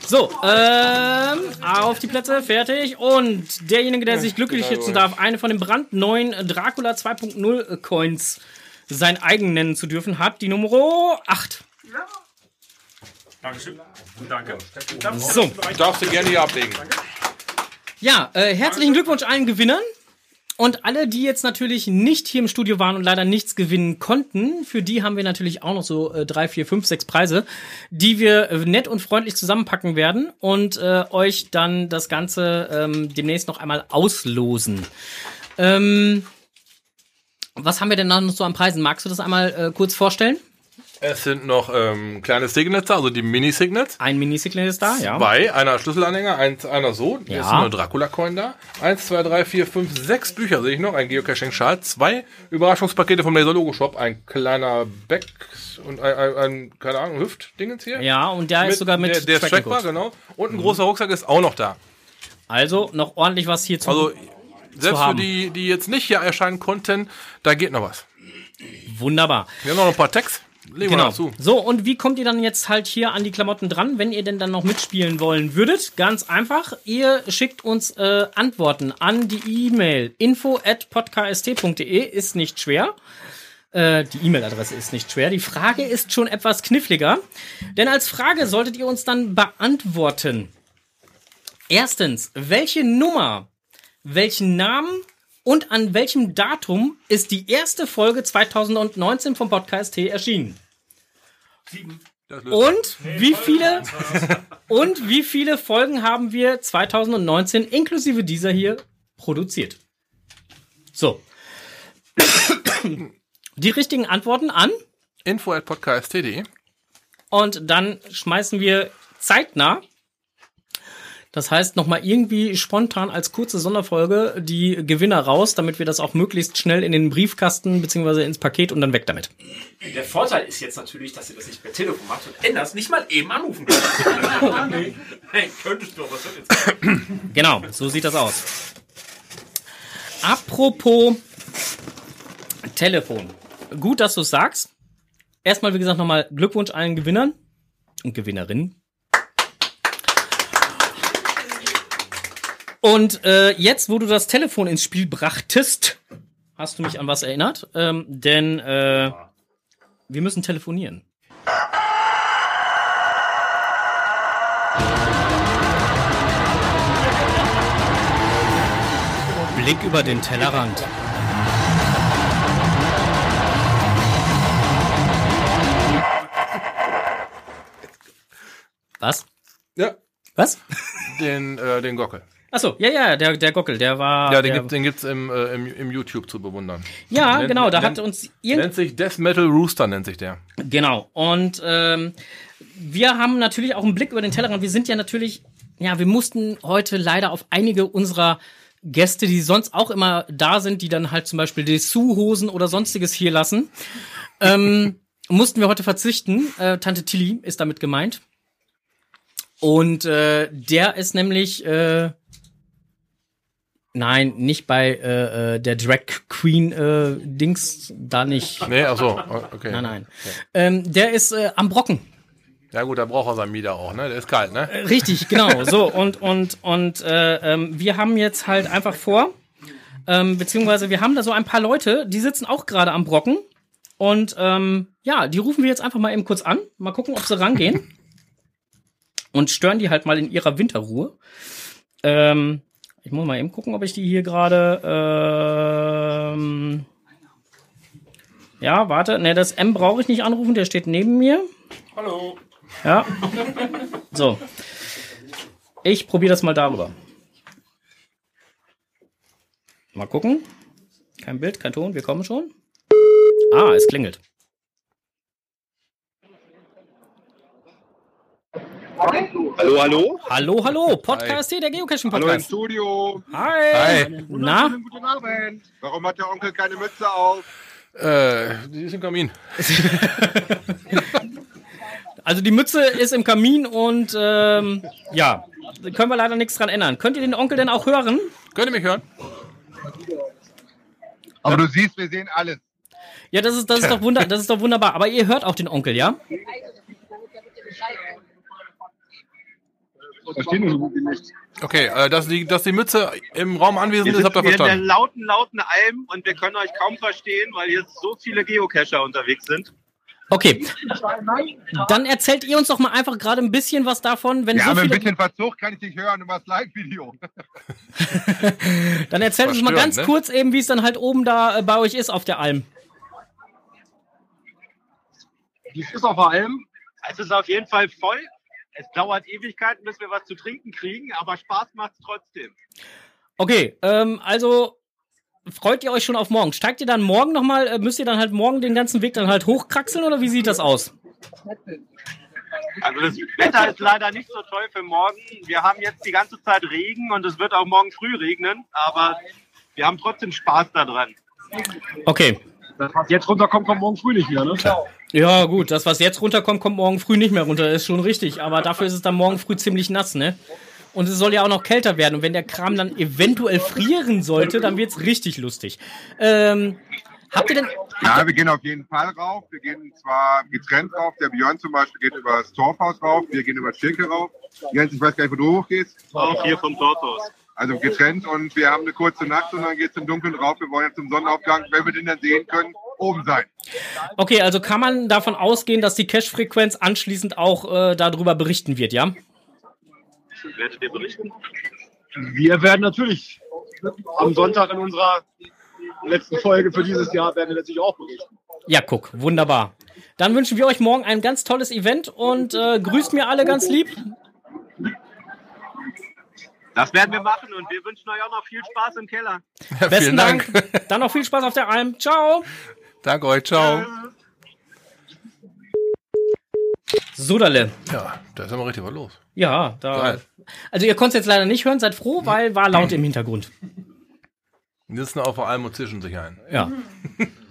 So, ähm, auf die Plätze, fertig. Und derjenige, der sich glücklich schätzen darf, eine von den brandneuen Dracula 2.0 Coins sein eigen nennen zu dürfen, hat die Nummer 8. Dankeschön. Danke. So. Darfst du gerne hier ablegen. Ja, äh, herzlichen Glückwunsch allen Gewinnern. Und alle, die jetzt natürlich nicht hier im Studio waren und leider nichts gewinnen konnten, für die haben wir natürlich auch noch so äh, drei, vier, fünf, sechs Preise, die wir äh, nett und freundlich zusammenpacken werden und äh, euch dann das Ganze ähm, demnächst noch einmal auslosen. Ähm, was haben wir denn noch so an Preisen? Magst du das einmal äh, kurz vorstellen? Es sind noch ähm, kleine Signets da, also die Mini-Signets. Ein Mini-Signet ist da, ja. Zwei, einer Schlüsselanhänger, eins, einer so. Hier Ja. ist eine Dracula-Coin da. Eins, zwei, drei, vier, fünf, sechs Bücher sehe ich noch. Ein Geocaching-Schal. Zwei Überraschungspakete vom Laser Logo Shop. Ein kleiner Back und ein, ein, ein keine Ahnung, Hüftdingens hier. Ja, und der ist sogar mit Der, der ist trackbar, genau. Und ein großer Rucksack ist auch noch da. Also noch ordentlich was hier zu Also, selbst für die, die jetzt nicht hier erscheinen konnten, da geht noch was. Wunderbar. Wir haben noch ein paar Tags. Legen Genau. noch zu. So, und wie kommt ihr dann jetzt halt hier an die Klamotten dran, wenn ihr denn dann noch mitspielen wollen würdet? Ganz einfach, ihr schickt uns äh, Antworten an die E-Mail info at podcast.de, ist nicht schwer. Äh, die E-Mail-Adresse ist nicht schwer. Die Frage ist schon etwas kniffliger. Denn als Frage solltet ihr uns dann beantworten. Erstens, welche Nummer, welchen Namen und an welchem Datum ist die erste Folge 2019 vom Podcast T erschienen? Und wie viele und wie viele Folgen haben wir 2019 inklusive dieser hier produziert? So. Die richtigen Antworten an Info at podcast.de. und dann schmeißen wir zeitnah das heißt, nochmal irgendwie spontan als kurze Sonderfolge die Gewinner raus, damit wir das auch möglichst schnell in den Briefkasten beziehungsweise ins Paket und dann weg damit. Der Vorteil ist jetzt natürlich, dass ihr das nicht per Telefon macht und Enders nicht mal eben anrufen könnt. hey, könntest du, was soll jetzt? Genau, so sieht das aus. Apropos Telefon. Gut, dass du es sagst. Erstmal, wie gesagt, nochmal Glückwunsch allen Gewinnern und Gewinnerinnen. Und äh, jetzt, wo du das Telefon ins Spiel brachtest, hast du mich an was erinnert. Ähm, denn äh, wir müssen telefonieren. Blick über den Tellerrand. Was? Ja, Was? den, äh, den Gockel. Achso, ja, ja, der, der Gockel, der war. Ja, den, der, gibt, den gibt's im, äh, im, im YouTube zu bewundern. ja nennt- genau, da nennt- hat uns irgend, Nennt sich Death Metal Rooster, nennt sich der. Genau. Und ähm, wir haben natürlich auch einen Blick über den Tellerrand. Wir sind ja natürlich, ja, wir mussten heute leider auf einige unserer Gäste, die sonst auch immer da sind, die dann halt zum Beispiel Dessous-Hosen oder sonstiges hier lassen, ähm, mussten wir heute verzichten. Äh, Tante Tilly ist damit gemeint. Und äh, der ist nämlich, äh, nein, nicht bei äh, äh, der Drag Queen äh, Dings, da nicht. Nee, ach so, okay. Nein, nein. Ähm, der ist äh, am Brocken. Ja gut, da braucht er sein Mieder auch, ne? Der ist kalt, ne? Richtig, genau. So, und, und, und äh, ähm, wir haben jetzt halt einfach vor, ähm, beziehungsweise wir haben da so ein paar Leute, die sitzen auch gerade am Brocken. Und ähm, ja, die rufen wir jetzt einfach mal eben kurz an. Mal gucken, ob sie rangehen. Und stören die halt mal in ihrer Winterruhe. Ähm, ich muss mal eben gucken, ob ich die hier gerade. Ähm, ja, warte. Ne, das M brauche ich nicht anrufen, der steht neben mir. Hallo. Ja. So. Ich probiere das mal darüber. Mal gucken. Kein Bild, kein Ton, wir kommen schon. Ah, es klingelt. Hallo, hallo? Hallo, hallo, Podcast hier, der Geocaching Hallo im Podcast. Studio. Hi. Hi. Na, Guten Abend. Warum hat der Onkel keine Mütze auf? Äh, die ist im Kamin. also die Mütze ist im Kamin und ähm, ja, da können wir leider nichts dran ändern. Könnt ihr den Onkel denn auch hören? Könnt ihr mich hören? Aber du siehst, wir sehen alles. Ja, das ist, das ist doch wunder, das ist doch wunderbar. Aber ihr hört auch den Onkel, ja? Verstehen wir so gut wie nicht. Okay, äh, dass, die, dass die Mütze im Raum anwesend Wir ist, habt ihr sitzen hier in der verstanden. lauten, lauten Alm und wir können euch kaum verstehen, weil hier so viele Geocacher unterwegs sind. Okay. Dann erzählt ihr uns doch mal einfach gerade ein bisschen was davon, wenn Wir so haben ein bisschen Verzug, kann ich dich hören über das Live-Video. Dann erzählt uns mal ganz ne? kurz eben, wie es dann halt oben da äh, bei euch ist auf der Alm. Wie ist auf der Alm? Es ist auf jeden Fall voll. Es dauert Ewigkeiten, bis wir was zu trinken kriegen, aber Spaß macht es trotzdem. Okay, ähm, also freut ihr euch schon auf morgen? Steigt ihr dann morgen nochmal, äh, müsst ihr dann halt morgen den ganzen Weg dann halt hochkraxeln oder wie sieht das aus? Also das Wetter ist leider nicht so toll für morgen. Wir haben jetzt die ganze Zeit Regen und es wird auch morgen früh regnen, aber wir haben trotzdem Spaß daran. Okay. Das, was jetzt runterkommt, kommt morgen früh nicht mehr, ne? Ja, gut, das, was jetzt runterkommt, kommt morgen früh nicht mehr runter, ist schon richtig. Aber dafür ist es dann morgen früh ziemlich nass, ne? Und es soll ja auch noch kälter werden. Und wenn der Kram dann eventuell frieren sollte, dann wird's richtig lustig. Ähm, habt ihr denn. Ja, wir gehen auf jeden Fall rauf. Wir gehen zwar getrennt rauf. Der Björn zum Beispiel geht über das Torfhaus rauf. Wir gehen über Schirke rauf. Jens, ich weiß gar nicht, wo du hochgehst. Auch hier vom Torfhaus. Also getrennt und wir haben eine kurze Nacht und dann geht es im Dunkeln rauf. Wir wollen jetzt zum Sonnenaufgang, wenn wir den dann sehen können, oben sein. Okay, also kann man davon ausgehen, dass die Cache-Frequenz anschließend auch äh, darüber berichten wird, ja? Werdet ihr berichten? Wir werden natürlich am Sonntag in unserer letzten Folge für dieses Jahr werden wir natürlich auch berichten. Ja, guck, wunderbar. Dann wünschen wir euch morgen ein ganz tolles Event und äh, grüßt mir alle ganz lieb. Das werden wir machen und wir wünschen euch auch noch viel Spaß im Keller. Ja, Besten Dank. Dank. Dann noch viel Spaß auf der Alm. Ciao. Danke euch, ciao. Sodale. Ja, da ist immer richtig was los. Ja, da. Geil. Also ihr konntet jetzt leider nicht hören, seid froh, weil war laut im Hintergrund. Sitzen auf der Alm und zischen sich ein. Ja.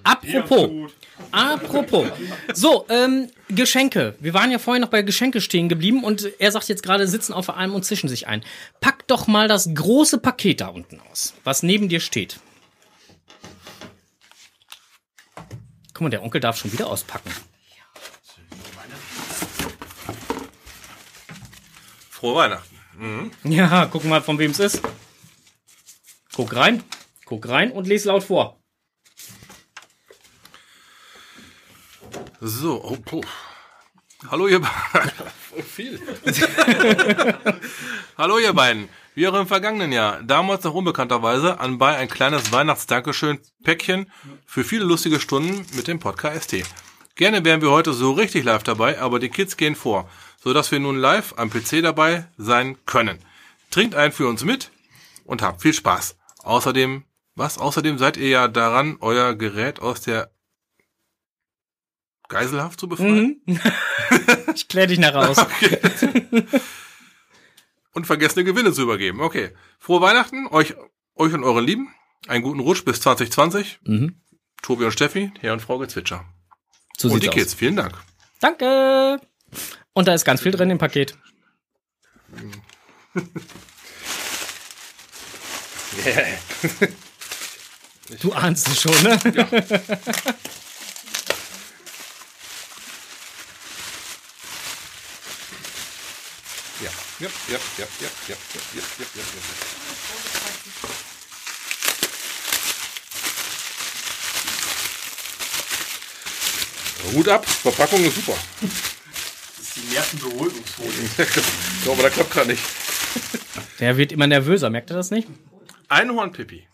Apropos. Apropos. So, ähm, Geschenke. Wir waren ja vorhin noch bei Geschenke stehen geblieben und er sagt jetzt gerade, sitzen auf Alm und zischen sich ein. Pack doch mal das große Paket da unten aus, was neben dir steht. Guck mal, der Onkel darf schon wieder auspacken. Frohe Weihnachten. Mhm. Ja, guck mal, von wem es ist. Guck rein, guck rein und les laut vor. So, oh, puh. Hallo ihr beiden. Viel. Hallo ihr beiden. Wie auch im vergangenen Jahr, damals noch unbekannterweise, anbei ein kleines Weihnachts-Dankeschön-Päckchen für viele lustige Stunden mit dem Podcast ST. Gerne wären wir heute so richtig live dabei, aber die Kids gehen vor, so dass wir nun live am PC dabei sein können. Trinkt einen für uns mit und habt viel Spaß. Außerdem, was? Außerdem seid ihr ja daran, euer Gerät aus der Geiselhaft zu befreien? Mhm. ich klär dich nachher aus. Okay. Und vergessene Gewinne zu übergeben. Okay. Frohe Weihnachten, euch, euch und euren Lieben. Einen guten Rutsch bis 2020. Mhm. Tobi und Steffi, Herr und Frau Gezwitscher. So und die sieht's Kids, aus. vielen Dank. Danke. Und da ist ganz viel drin im Paket. Du ahnst es schon, ne? Ja, ja, ja, ja, ja, ja, ja, ja, ja, ja, ja. Hut ab, Verpackung ist super. Das ist die Nervenberuhigungsfolie. so, aber da klappt gerade nicht. Der wird immer nervöser, merkt ihr das nicht? Einhorn-Pipi.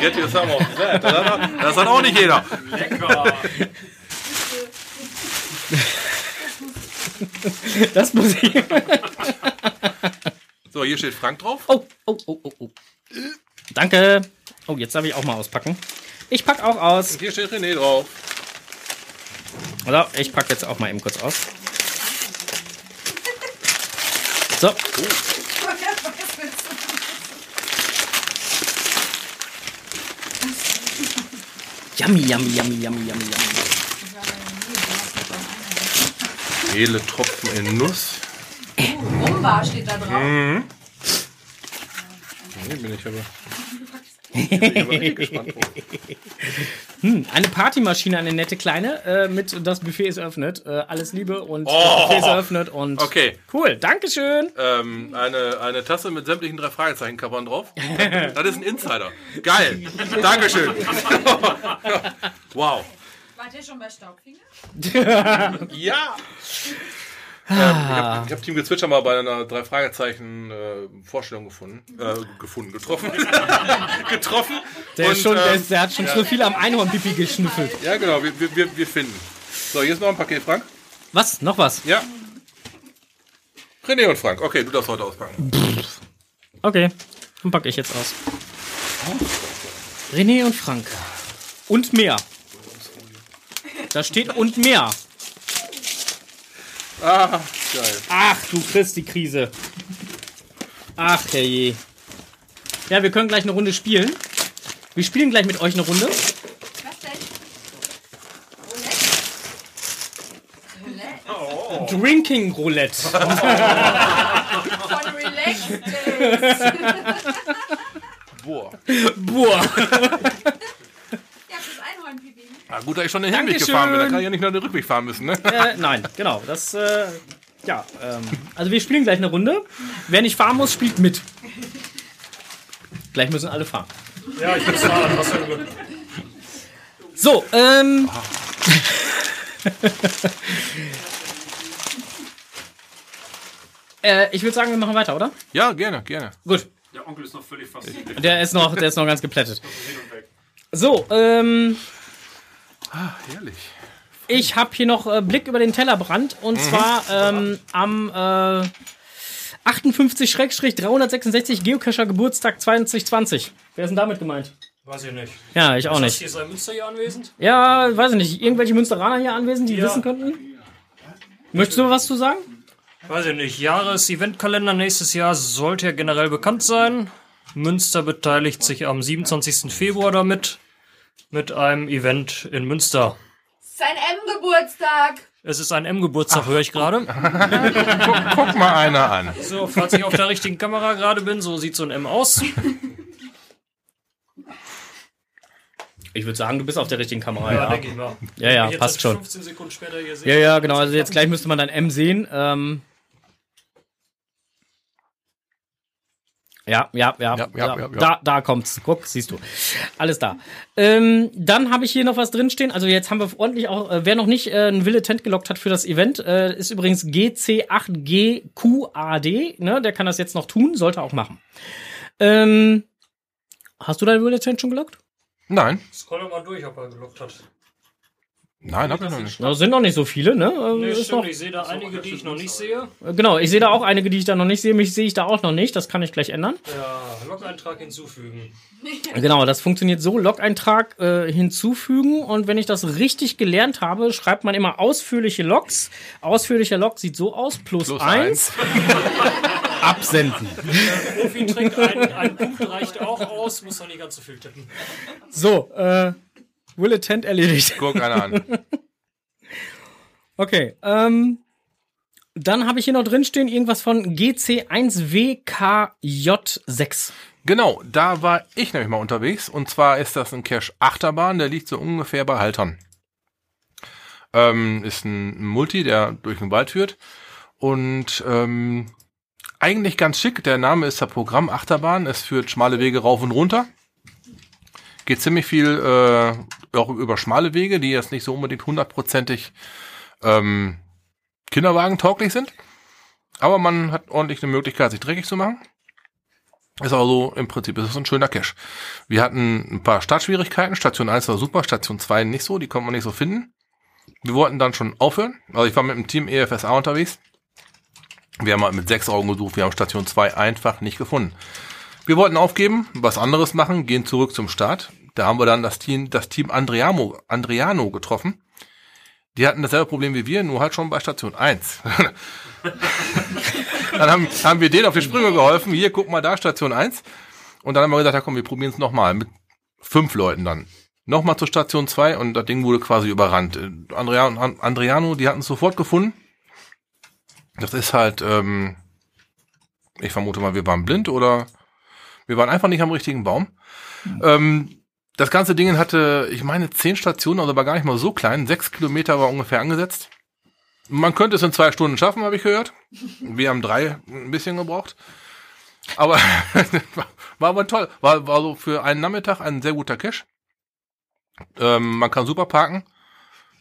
Get you some of that. Das hat, das hat auch nicht jeder. Lecker. Das muss ich. So, hier steht Frank drauf. Oh, oh, oh, oh, oh. Danke. Oh, jetzt darf ich auch mal auspacken. Ich pack auch aus. Und hier steht René drauf. Oder? Ich pack jetzt auch mal eben kurz aus. So. Yummy, yummy, yummy, yummy, yummy, yummy. Hele Tropfen in Nuss. Rumba steht da drauf. Mhm. Nee, bin ich aber. Ich bin richtig gespannt drauf. Hm, eine Partymaschine, eine nette kleine, äh, mit das Buffet ist eröffnet. Äh, alles Liebe und Oh. das Buffet ist eröffnet und Okay. cool, Dankeschön. Ähm, eine, eine Tasse mit sämtlichen drei Fragezeichen-Covern drauf. Das ist ein Insider. Geil. Dankeschön. wow. Wart ihr schon bei Staubfinger? Ja. Ähm, ich habe hab Team Gezwitscher mal bei einer drei Fragezeichen äh, Vorstellung gefunden, äh, gefunden, getroffen, getroffen. Der, ist Und, schon, der, ähm, ist, der hat schon ja. so viel am Einhornpipi geschnüffelt. Ja, genau. Wir, wir- wir, wir finden. So, hier ist noch ein Paket, Frank. Was? Noch was? Ja. René und Frank. Okay, du darfst heute auspacken. Okay, dann packe ich jetzt aus. René und Frank. Und mehr. Da steht und mehr. Ah, geil. Ach, du kriegst die Krise. Ach, herrje. Ja, wir können gleich eine Runde spielen. Wir spielen gleich mit euch eine Runde. Was denn? Roulette? Drinking Roulette. Von Relax Days. Boah. Boah. Einhornpipi. Ah, gut, dass ich schon den Hinweg Dankeschön. gefahren bin. Da kann ich ja nicht nur den Rückweg fahren müssen, ne? äh, nein, genau. Das, äh, ja. Ähm, also wir spielen gleich eine Runde. Wer nicht fahren muss, spielt mit. Gleich müssen alle fahren. Ja, ich muss fahren. Was für ein Glück. So, ähm. äh, ich würde sagen, wir machen weiter, oder? Ja, gerne, gerne. Gut. Der Onkel ist noch völlig fasziniert. Der ist noch, der ist noch ganz geplättet. So, ähm, Ah, herrlich. ich habe hier noch äh, Blick über den Tellerbrand und zwar ähm, am äh, 58-366 Geocacher Geburtstag 2020. Wer ist denn damit gemeint? Weiß ich nicht. Ja, ich auch Ist nicht. hier sein Münster hier anwesend? Ja, weiß ich nicht. Irgendwelche Münsteraner hier anwesend, die Ja. wissen könnten? Möchtest du was zu sagen? Weiß ich nicht. Jahres-Eventkalender nächstes Jahr sollte ja generell bekannt sein. Münster beteiligt sich am 27. Februar damit. Mit einem Event in Münster. Sein M-Geburtstag. Es ist ein M-Geburtstag, höre ich gerade. Guck mal einer an. So, falls ich auf der richtigen Kamera gerade bin, so sieht so ein M aus. Ich würde sagen, du bist auf der richtigen Kamera, Ja, ja. denke ich mal. Ja, ja, passt schon. 15 Sekunden später hier sehe. Ja, ja, genau. Also jetzt gleich müsste man dann M sehen. Ähm, ja, ja, ja, Ja, ja, ja, ja, ja. Da, da kommt's. Guck, siehst du. Alles da. Ähm, dann habe ich hier noch was drinstehen. Also jetzt haben wir ordentlich auch, äh, wer noch nicht äh, ein Wille-Tent gelockt hat für das Event, äh, ist übrigens GC8GQAD. Ne? Der kann das jetzt noch tun, sollte auch machen. Ähm, hast du dein Wille-Tent schon gelockt? Nein. Scroll doch mal durch, ob er gelockt hat. Nein, hab ich noch nicht. Das sind noch nicht so viele, ne? Nee, ist stimmt. noch, Ich sehe da einige, die ich noch nicht sehe. Genau, ich sehe da auch einige, die ich da noch nicht sehe. Mich sehe ich da auch noch nicht. Das kann ich gleich ändern. Ja, Log-Eintrag hinzufügen. Genau, das funktioniert so. Log-Eintrag äh, hinzufügen. Und wenn ich das richtig gelernt habe, schreibt man immer ausführliche Logs. Ausführlicher Log sieht so aus. Plus, Plus eins. Absenden. Profi-Trick, ein, ein Punkt reicht auch aus, muss man nicht ganz so viel tippen. So, äh, Will Attent erledigt. Guck einer an. Okay, ähm, dann habe ich hier noch drinstehen irgendwas von GC1WKJ6. Genau, da war ich nämlich mal unterwegs. Und zwar ist das ein Cache Achterbahn, der liegt so ungefähr bei Haltern. Ähm, ist ein Multi, der durch den Wald führt. Und ähm, eigentlich ganz schick. Der Name ist der Programm Achterbahn. Es führt schmale Wege rauf und runter. Geht ziemlich viel äh, auch über schmale Wege, die jetzt nicht so unbedingt hundertprozentig ähm, Kinderwagen tauglich sind. Aber man hat ordentlich eine Möglichkeit, sich dreckig zu machen. Ist aber so, im Prinzip ist es ein schöner Cache. Wir hatten ein paar Startschwierigkeiten. Station 1 war super, Station 2 nicht so, die konnte man nicht so finden. Wir wollten dann schon aufhören. Also ich war mit dem Team EFSA unterwegs. Wir haben halt mit sechs Augen gesucht, wir haben Station 2 einfach nicht gefunden. Wir wollten aufgeben, was anderes machen, gehen zurück zum Start. Da haben wir dann das Team, das Team Andriamo, Andriano getroffen. Die hatten dasselbe Problem wie wir, nur halt schon bei Station 1. dann haben, haben wir denen auf die Sprünge geholfen. Hier, guck mal da, Station 1. Und dann haben wir gesagt, ja, komm, wir probieren es nochmal. Mit fünf Leuten dann. Nochmal zur Station 2 und das Ding wurde quasi überrannt. Äh, Andrea und An- Andriano, die hatten es sofort gefunden. Das ist halt, ähm, ich vermute mal, wir waren blind oder Wir waren einfach nicht am richtigen Baum. Mhm. Ähm, das ganze Ding hatte, ich meine, zehn Stationen, also war gar nicht mal so klein. Sechs Kilometer war ungefähr angesetzt. Man könnte es in zwei Stunden schaffen, habe ich gehört. Wir haben drei ein bisschen gebraucht. Aber war aber toll. War, war so für einen Nachmittag ein sehr guter Cache. Ähm, man kann super parken.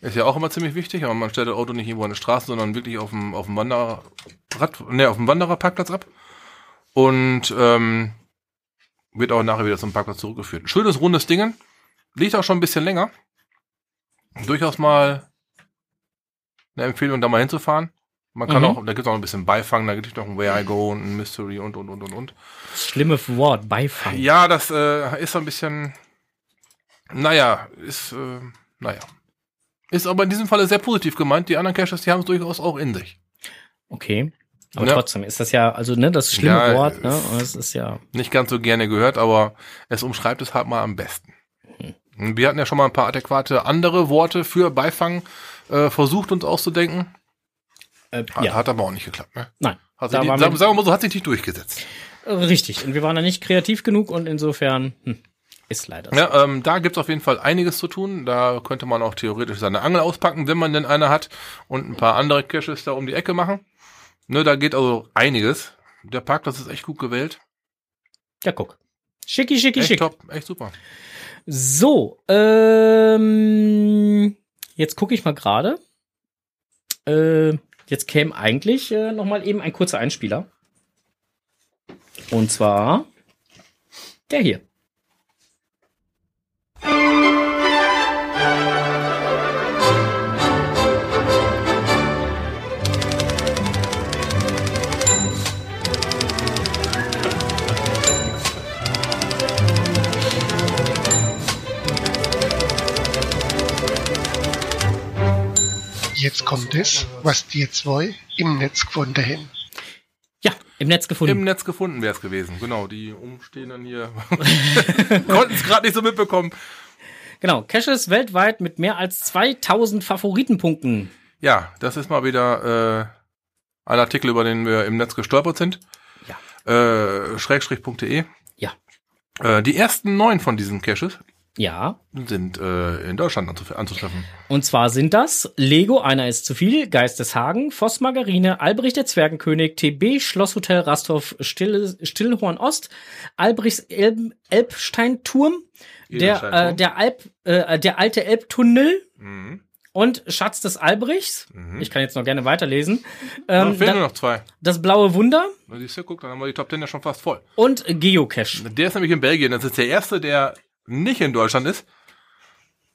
Ist ja auch immer ziemlich wichtig, aber man stellt das Auto nicht irgendwo an der Straße, sondern wirklich auf dem, auf dem Wanderrad, ne, auf dem Wandererparkplatz ab. Und ähm, wird auch nachher wieder zum Parkplatz zurückgeführt. Schönes rundes Ding. Liegt auch schon ein bisschen länger. Durchaus mal eine Empfehlung, da mal hinzufahren. Man kann mhm. auch, da gibt es auch ein bisschen Beifang, da gibt es noch ein Where I Go und ein Mystery und und und und und. Schlimme Wort, Beifang. Ja, das äh, ist so ein bisschen, naja, ist, äh, naja. Ist aber in diesem Falle sehr positiv gemeint. Die anderen Caches, die haben es durchaus auch in sich. Okay. Aber ja. trotzdem ist das ja, also ne, das schlimme ja, Wort, ne, es ist ja. Nicht ganz so gerne gehört, aber es umschreibt es halt mal am besten. Mhm. Wir hatten ja schon mal ein paar adäquate andere Worte für Beifang äh, versucht uns auszudenken. Äh, hat, ja. hat aber auch nicht geklappt, ne? Nein. Hat sich nicht, sagen, wir mal so, hat sich nicht durchgesetzt. Richtig. Und wir waren da nicht kreativ genug und insofern hm, ist leider so. Ja, ähm, da gibt's auf jeden Fall einiges zu tun. Da könnte man auch theoretisch seine Angel auspacken, wenn man denn eine hat und ein paar andere Caches da um die Ecke machen. Ne, da geht also einiges. Der Parkplatz ist echt gut gewählt. Ja, guck. Schicki, schicki, echt schick. top, echt super. So, ähm, Jetzt gucke ich mal gerade. Äh, jetzt käme eigentlich äh, noch mal eben ein kurzer Einspieler. Und zwar der hier. Jetzt kommt es, was die zwei im Netz gefunden haben. Ja, im Netz gefunden. Im Netz gefunden wäre es gewesen, genau. Die Umstehenden hier konnten es gerade nicht so mitbekommen. Genau, Caches weltweit mit mehr als 2000 Favoritenpunkten. Ja, das ist mal wieder äh, ein Artikel, über den wir im Netz gestolpert sind. Ja. Äh, Schrägstrich.de. Ja. Äh, die ersten neun von diesen Caches ja. Sind äh, in Deutschland anzutreffen. Und zwar sind das Lego, einer ist zu viel, Geisteshagen, Voss Margarine, Albrecht der Zwergenkönig, TB, Schlosshotel Rasthof, Still, Stillhorn Ost, Albrechts Elb, Elbsteinturm, der, äh, der, Alp, äh, der alte Elbtunnel, mhm. und Schatz des Albrechts. Mhm. Ich kann jetzt noch gerne weiterlesen. Ähm, ja, fehlen nur noch zwei. Das blaue Wunder. Na, siehst du, guck, dann haben wir die Top Ten ja schon fast voll. Und Geocache. Der ist nämlich in Belgien. Das ist der erste, der nicht in Deutschland ist.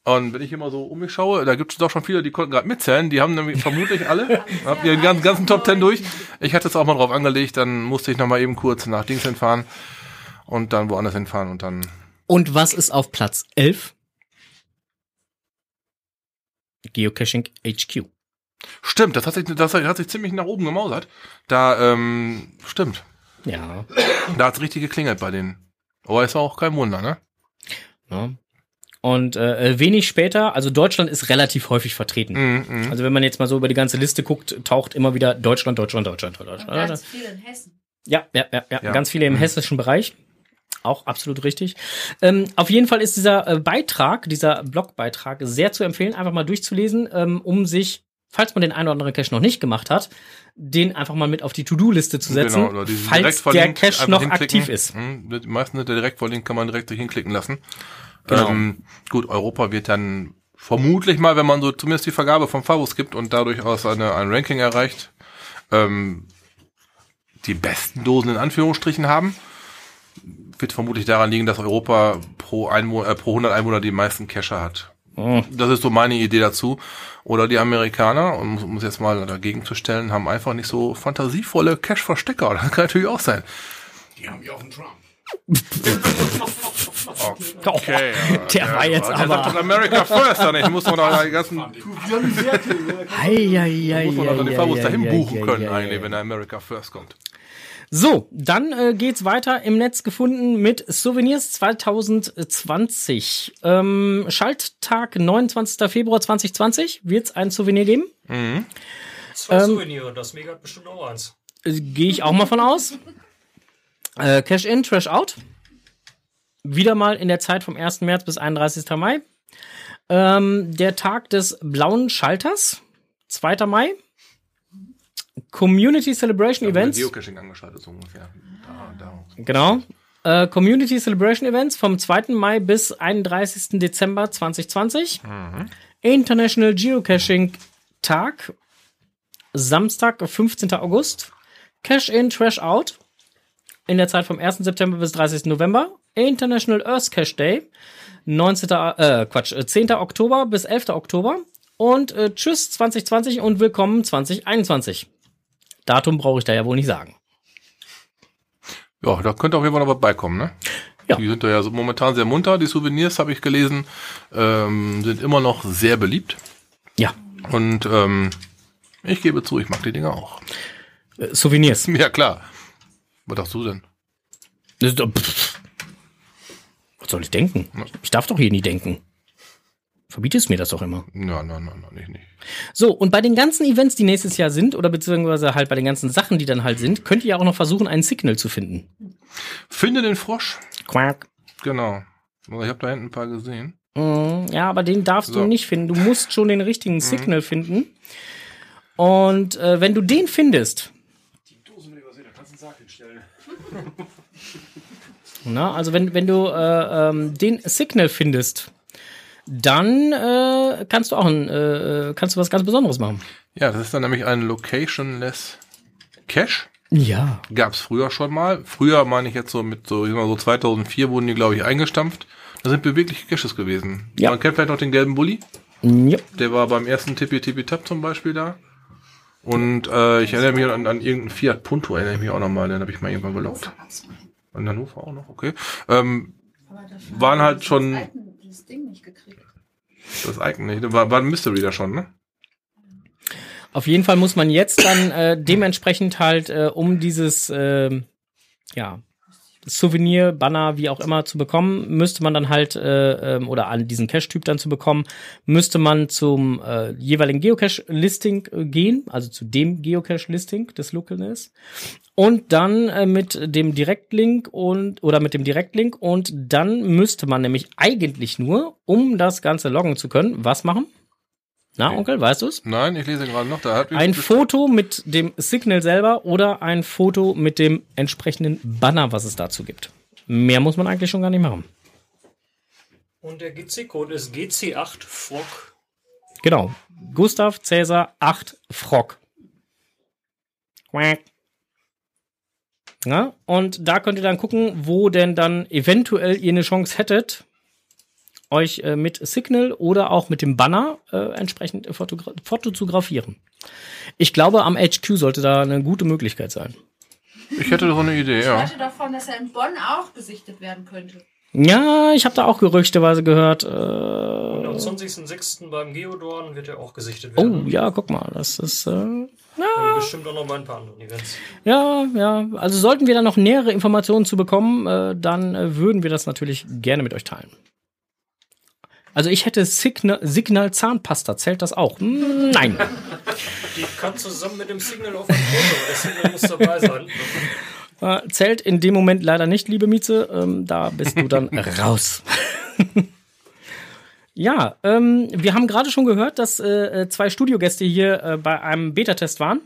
Und wenn ich immer so um mich schaue, da gibt es doch schon viele, die konnten gerade mitzählen. Die haben nämlich vermutlich alle, habt ihr den ganzen, ganzen Top Ten durch. Ich hatte es auch mal drauf angelegt, dann musste ich noch mal eben kurz nach Dings hinfahren und dann woanders hinfahren und dann. Und was ist auf Platz 11? Geocaching HQ. Stimmt, das hat sich, das hat sich ziemlich nach oben gemausert. Da, ähm, stimmt. Ja. Da hat's richtig geklingelt bei denen. Aber ist auch kein Wunder, ne? Ja. Und äh, wenig später, also Deutschland ist relativ häufig vertreten. Mm, mm. Also wenn man jetzt mal so über die ganze Liste guckt, taucht immer wieder Deutschland, Deutschland, Deutschland, Deutschland. Und ganz viele in Hessen. Ja, ja, ja, ja, ja. ganz viele im mm. hessischen Bereich. Auch absolut richtig. Ähm, auf jeden Fall ist dieser äh, Beitrag, dieser Blogbeitrag sehr zu empfehlen, einfach mal durchzulesen, ähm, um sich, falls man den einen oder anderen Cache noch nicht gemacht hat, den einfach mal mit auf die To-Do-Liste zu setzen, genau, falls der Cache noch aktiv ist. Hm, meistens der Direktverlink kann man direkt hinklicken lassen. Genau. Ähm, gut, Europa wird dann vermutlich mal, wenn man so zumindest die Vergabe vom Fabus gibt und dadurch aus eine, ein Ranking erreicht, ähm, die besten Dosen in Anführungsstrichen haben. Wird vermutlich daran liegen, dass Europa pro, Einwohner, äh, pro 100 Einwohner die meisten Cacher hat. Mhm. Das ist so meine Idee dazu. Oder die Amerikaner, um, um es jetzt mal dagegen zu stellen, haben einfach nicht so fantasievolle Cash-Verstecker. Das kann natürlich auch sein. Die haben ja auch einen Trump. okay, oh, der ja, war jetzt der aber. Sagt doch America First, dann. Ich muss doch noch die ganzen. Hei, muss man doch die Fabus dahin buchen können, eigentlich, wenn der America First kommt. So, dann äh, geht's weiter im Netz gefunden mit Souvenirs 2020. Ähm, Schalttag 29. Februar 2020 wird's ein Souvenir geben. Mhm. Zwei ähm, Souvenire, das Mega hat bestimmt auch eins. Äh, Gehe ich auch mal von aus. Äh, Cash in, Trash out. wieder mal in der Zeit vom 1. März bis 31. Mai. Ähm, der Tag des blauen Schalters, 2. Mai. Community Celebration Events. Geocaching angeschaltet, so ungefähr. Da, da. Genau. Äh, Community Celebration Events vom 2. Mai bis 31. Dezember 2020. International Geocaching Tag. Samstag, 15. August. Cash in, Trash out. In der Zeit vom 1. September bis 30. November. International Earth Cache Day. 19. Äh, Quatsch, äh, 10. Oktober bis 11. Oktober. Und äh, tschüss 2020 und willkommen 2021. Datum brauche ich da ja wohl nicht sagen. Ja, da könnte auf jeden Fall noch was beikommen, ne? Ja. Die sind da ja so momentan sehr munter. Die Souvenirs, habe ich gelesen, ähm, sind immer noch sehr beliebt. Ja. Und ähm, ich gebe zu, ich mag die Dinger auch. Äh, Souvenirs. Ja, klar. Was sagst du denn? Ist pff. Was soll ich denken? Ich darf doch hier nie denken. Verbietest mir das doch immer. Ja, nein, nein, nein, nicht, nicht. So, und bei den ganzen Events, die nächstes Jahr sind, oder beziehungsweise halt bei den ganzen Sachen, die dann halt sind, könnt ihr auch noch versuchen, einen Signal zu finden. Finde den Frosch. Quack. Genau. Also Ich habe da hinten ein paar gesehen. Mm, Ja, aber den darfst So. du nicht finden. Du musst schon den richtigen Signal finden. Und äh, wenn du den findest, na, also wenn, wenn du äh, ähm, den Signal findest, dann äh, kannst du auch ein, äh, kannst du was ganz Besonderes machen. Ja, das ist dann nämlich ein Locationless Cache. Ja. Gab's früher schon mal. Früher meine ich jetzt so mit so, ich sag mal so 2004 wurden die, glaube ich, eingestampft. Das sind bewegliche Caches gewesen. Ja. Man kennt vielleicht noch den gelben Bulli. Ja. Der war beim ersten Tippi Tippi Tap zum Beispiel da. Und äh, ich erinnere mich an, an irgendeinen Fiat Punto, erinnere ich mich auch nochmal, den habe ich mal irgendwann gelockt. In Hannover auch noch, okay. Ähm, waren halt schon Das Ding nicht gekriegt. das Icon nicht. War, war ein Mystery da schon, ne? Auf jeden Fall muss man jetzt dann äh, dementsprechend halt, äh, um dieses ähm, ja, Souvenir, Banner, wie auch immer zu bekommen, müsste man dann halt, äh, ähm, oder an diesen Cache-Typ dann zu bekommen, müsste man zum äh, jeweiligen Geocache-Listing äh, gehen, also zu dem Geocache-Listing des Localness. Und dann äh, mit dem Direktlink und oder mit dem Direktlink und dann müsste man nämlich eigentlich nur, um das Ganze loggen zu können, was machen? Na, Onkel, weißt du's? Nein, ich lese gerade noch. Da hat Ein Foto mit dem Signal selber oder ein Foto mit dem entsprechenden Banner, was es dazu gibt. Mehr muss man eigentlich schon gar nicht machen. Und der GC-Code ist GC8 Frog. Genau. Gustav Cäsar 8 Frog. Quack. Ja, und da könnt ihr dann gucken, wo denn dann eventuell ihr eine Chance hättet, euch äh, mit Signal oder auch mit dem Banner äh, entsprechend fotogra Foto zu grafieren. Ich glaube, am HQ sollte da eine gute Möglichkeit sein. Ich hätte so eine Idee, Ich ja. hörte davon, dass er in Bonn auch besichtet werden könnte. Ja, ich habe da auch gerüchteweise gehört. Und Äh, am 20.06. beim Geodorn wird er auch gesichtet oh, werden. ja, guck mal, das ist äh, Und bestimmt auch noch bei ein paar anderen Events. Ja, ja. Also sollten wir da noch nähere Informationen zu bekommen, äh, dann äh, würden wir das natürlich gerne mit euch teilen. Also ich hätte Signal, Signal Zahnpasta. Zählt das auch? Nein. Die kann zusammen mit dem Signal auf ein Foto. Das Signal muss dabei sein. Äh, zählt in dem Moment leider nicht, liebe Mieze. Ähm, da bist du dann raus. ja, ähm, wir haben gerade schon gehört, dass äh, äh, zwei Studiogäste hier äh, bei einem Beta-Test waren.